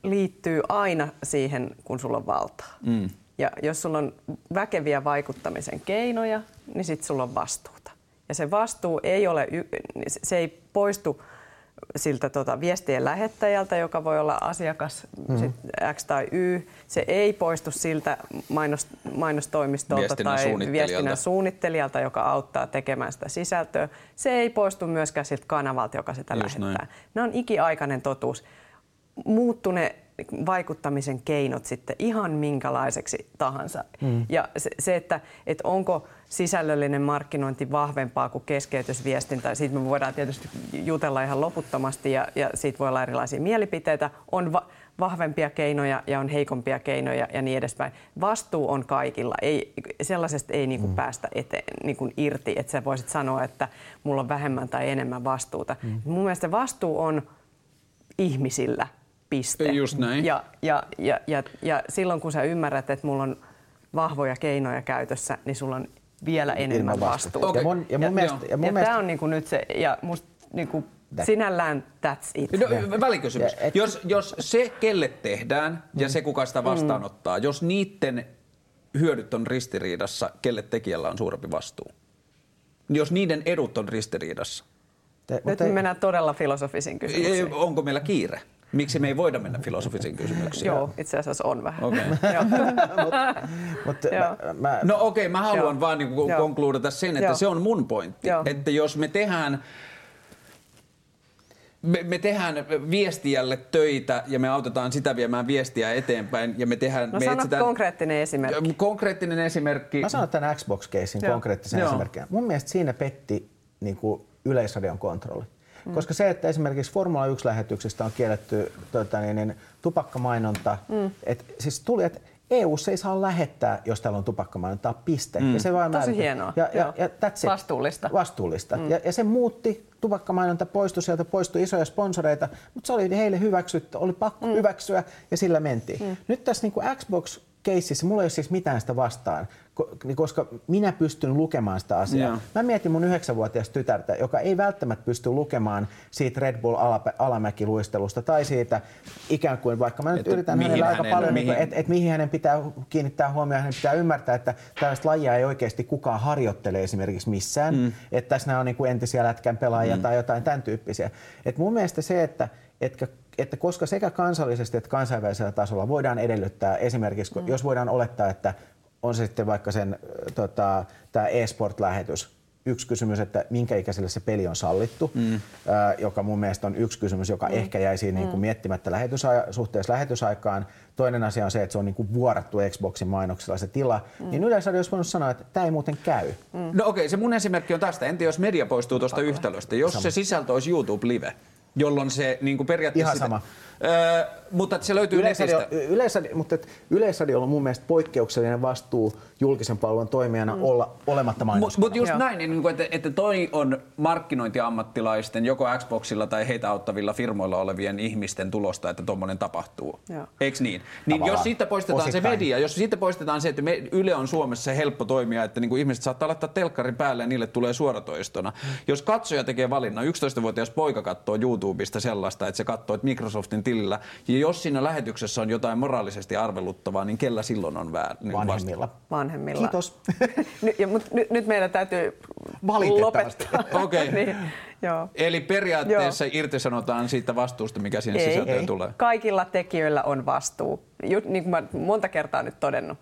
liittyy aina siihen, kun sulla on valtaa. Mm. Ja jos sulla on väkeviä vaikuttamisen keinoja, niin sitten sulla on vastuuta. Ja se vastuu ei ole, se ei poistu siltä tota, viestien lähettäjältä, joka voi olla asiakas mm-hmm. sit X tai Y. Se ei poistu siltä mainos, mainostoimistolta viestinnän tai suunnittelijalta. viestinnän suunnittelijalta, joka auttaa tekemään sitä sisältöä. Se ei poistu myöskään siltä kanavalta, joka sitä Just lähettää. Näin. Nämä on ikiaikainen totuus. Muuttune vaikuttamisen keinot sitten ihan minkälaiseksi tahansa. Mm. Ja se, se että, että onko sisällöllinen markkinointi vahvempaa kuin keskeytysviestintä. Siitä me voidaan tietysti jutella ihan loputtomasti ja, ja siitä voi olla erilaisia mielipiteitä. On va- vahvempia keinoja ja on heikompia keinoja ja niin edespäin. Vastuu on kaikilla. Ei, sellaisesta ei niin kuin mm. päästä eteen, niin kuin irti, että sä voisit sanoa, että mulla on vähemmän tai enemmän vastuuta. Mm. Mun mielestä vastuu on ihmisillä piste. Just näin. Ja, ja, ja, ja, ja silloin kun sä ymmärrät, että mulla on vahvoja keinoja käytössä, niin sulla on vielä enemmän vastuuta. Okay. Ja mun, ja mun ja, mielestä, ja mun ja mielestä... tämä on niinku nyt se, ja musta niinku Sinällään that's it. No, välikysymys. Ja, et- Jos, jos se, kelle tehdään ja se, kuka sitä vastaanottaa, jos niiden hyödyt on ristiriidassa, kelle tekijällä on suurempi vastuu? Jos niiden edut on ristiriidassa, Te, Nyt me ei- mennään todella filosofisiin kysymyksiin. onko meillä kiire? Miksi me ei voida mennä filosofisiin kysymyksiin? Joo, itse asiassa on vähän. Okei. [laughs] Joo. mutta Joo. mä, mä, No okei, okay, mä haluan Joo. vaan niin konkluudata sen, että Joo. se on mun pointti. Joo. Että jos me tehdään me, me tehdään viestijälle töitä ja me autetaan sitä viemään viestiä eteenpäin ja me tehdään... No me sano etsitään, konkreettinen esimerkki. Konkreettinen esimerkki. Mä sanon tämän Xbox-keisin konkreettisen Joo. esimerkkinä. Mun mielestä siinä petti niin kuin Yleisradion kontrolli. Mm. Koska se, että esimerkiksi Formula 1-lähetyksistä on kielletty tota, niin, niin, tupakkamainonta, mm. et, siis tuli, että EU ei saa lähettää, jos täällä on tupakkamainontaa, piste. Mm. Ja se vaan Tosi hienoa. Ja, ja, ja that's it. Vastuullista. Vastuullista. Mm. Ja, ja se muutti, tupakkamainonta poistui sieltä, poistui isoja sponsoreita, mutta se oli heille hyväksytty, oli pakko mm. hyväksyä ja sillä mentiin. Mm. Nyt tässä niin kuin Xbox keississä mulla ei ole siis mitään sitä vastaan, koska minä pystyn lukemaan sitä asiaa. Joo. Mä mietin mun yhdeksänvuotiaasta tytärtä, joka ei välttämättä pysty lukemaan siitä Red Bull alamäkiluistelusta tai siitä ikään kuin, vaikka mä nyt Että yritän hänelle aika hänen- paljon, mihin- että et, et mihin hänen pitää kiinnittää huomioon, hänen pitää ymmärtää, että tällaista lajia ei oikeasti kukaan harjoittele esimerkiksi missään. Mm. Että tässä nämä on niin kuin entisiä lätkän pelaajia mm. tai jotain tämän tyyppisiä. Et mun mielestä se, että, että että koska sekä kansallisesti että kansainvälisellä tasolla voidaan edellyttää esimerkiksi, mm. jos voidaan olettaa, että on se sitten vaikka sen tota, tämä e-sport-lähetys, yksi kysymys, että minkä ikäiselle se peli on sallittu, mm. ö, joka mun mielestä on yksi kysymys, joka mm. ehkä jäisi niin kuin miettimättä lähetysaja, suhteessa lähetysaikaan. Toinen asia on se, että se on niin kuin vuorattu Xboxin mainoksella se tila. Mm. Niin yleensä olisi voinut sanoa, että tämä ei muuten käy. Mm. No okei, okay, se mun esimerkki on tästä. Entä jos media poistuu tuosta yhtälöstä? Jos se sisältö olisi YouTube Live, jolloin se niin kuin periaatteessa... Ihan sitä- sama. Öö, mutta se löytyy Yleisradio, yleisradio, mutta et Yleisradiolla on mun mielestä poikkeuksellinen vastuu julkisen palvelun toimijana mm. olla olematta Mutta mainoskanava. mut just Joo. näin, niin kuin, että, että toi on markkinointiammattilaisten, joko Xboxilla tai heitä auttavilla firmoilla olevien ihmisten tulosta, että tuommoinen tapahtuu. Joo. Eiks niin? Niin Tavallaan. jos siitä poistetaan Osittain. se media, jos siitä poistetaan se, että me, Yle on Suomessa se helppo toimia, että niin kuin ihmiset saattaa laittaa telkkarin päälle ja niille tulee suoratoistona. Jos katsoja tekee valinnan, 11-vuotias poika katsoo YouTubesta sellaista, että se katsoo että Microsoftin tilillä, ja jos siinä lähetyksessä on jotain moraalisesti arveluttavaa, niin kella silloin on väär, niin vanhemmilla. vanhemmilla. Kiitos. [laughs] Nyt, ja, mut, nyt, nyt meidän täytyy lopettaa. [laughs] Okei. [laughs] niin, joo. Eli periaatteessa irtisanotaan siitä vastuusta, mikä Ei, sisältöön ei. tulee. Kaikilla tekijöillä on vastuu. Ju, niin kuin mä monta kertaa nyt todennut.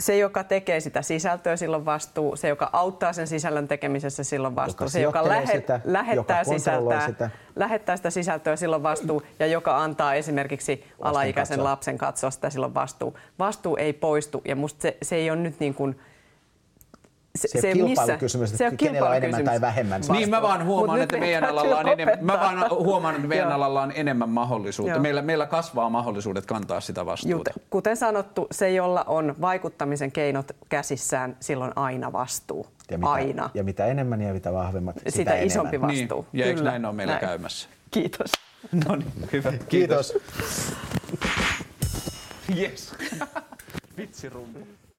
Se, joka tekee sitä sisältöä, silloin vastuu. Se, joka auttaa sen sisällön tekemisessä, silloin vastuu. Joka se, joka lähe, sitä, lähettää, joka sisältää, sitä. lähettää sitä sisältöä, silloin vastuu. Ja joka antaa esimerkiksi alaikäisen katsoa. lapsen katsoa sitä, silloin vastuu. Vastuu ei poistu. Ja musta se, se ei ole nyt niin kuin... Se ei ole kilpailukysymys, että kenellä on enemmän tai vähemmän vastuu. Niin mä vaan huomaan, Mut että meidän alalla on enemmän, mä vaan huomaan, että meidän alalla on enemmän mahdollisuutta. Joo. Meillä, meillä kasvaa mahdollisuudet kantaa sitä vastuuta. Jut, kuten sanottu, se, jolla on vaikuttamisen keinot käsissään, silloin aina vastuu. ja mitä, aina. Ja mitä enemmän ja mitä vahvemmat, sitä, Sitä enemmän. isompi vastuu. Niin, ja eikö Kyllä. näin ole meillä Näin. käymässä? Kiitos. [laughs] No niin, hyvä. Kiitos. [laughs] Yes. [laughs] Vitsirumpu.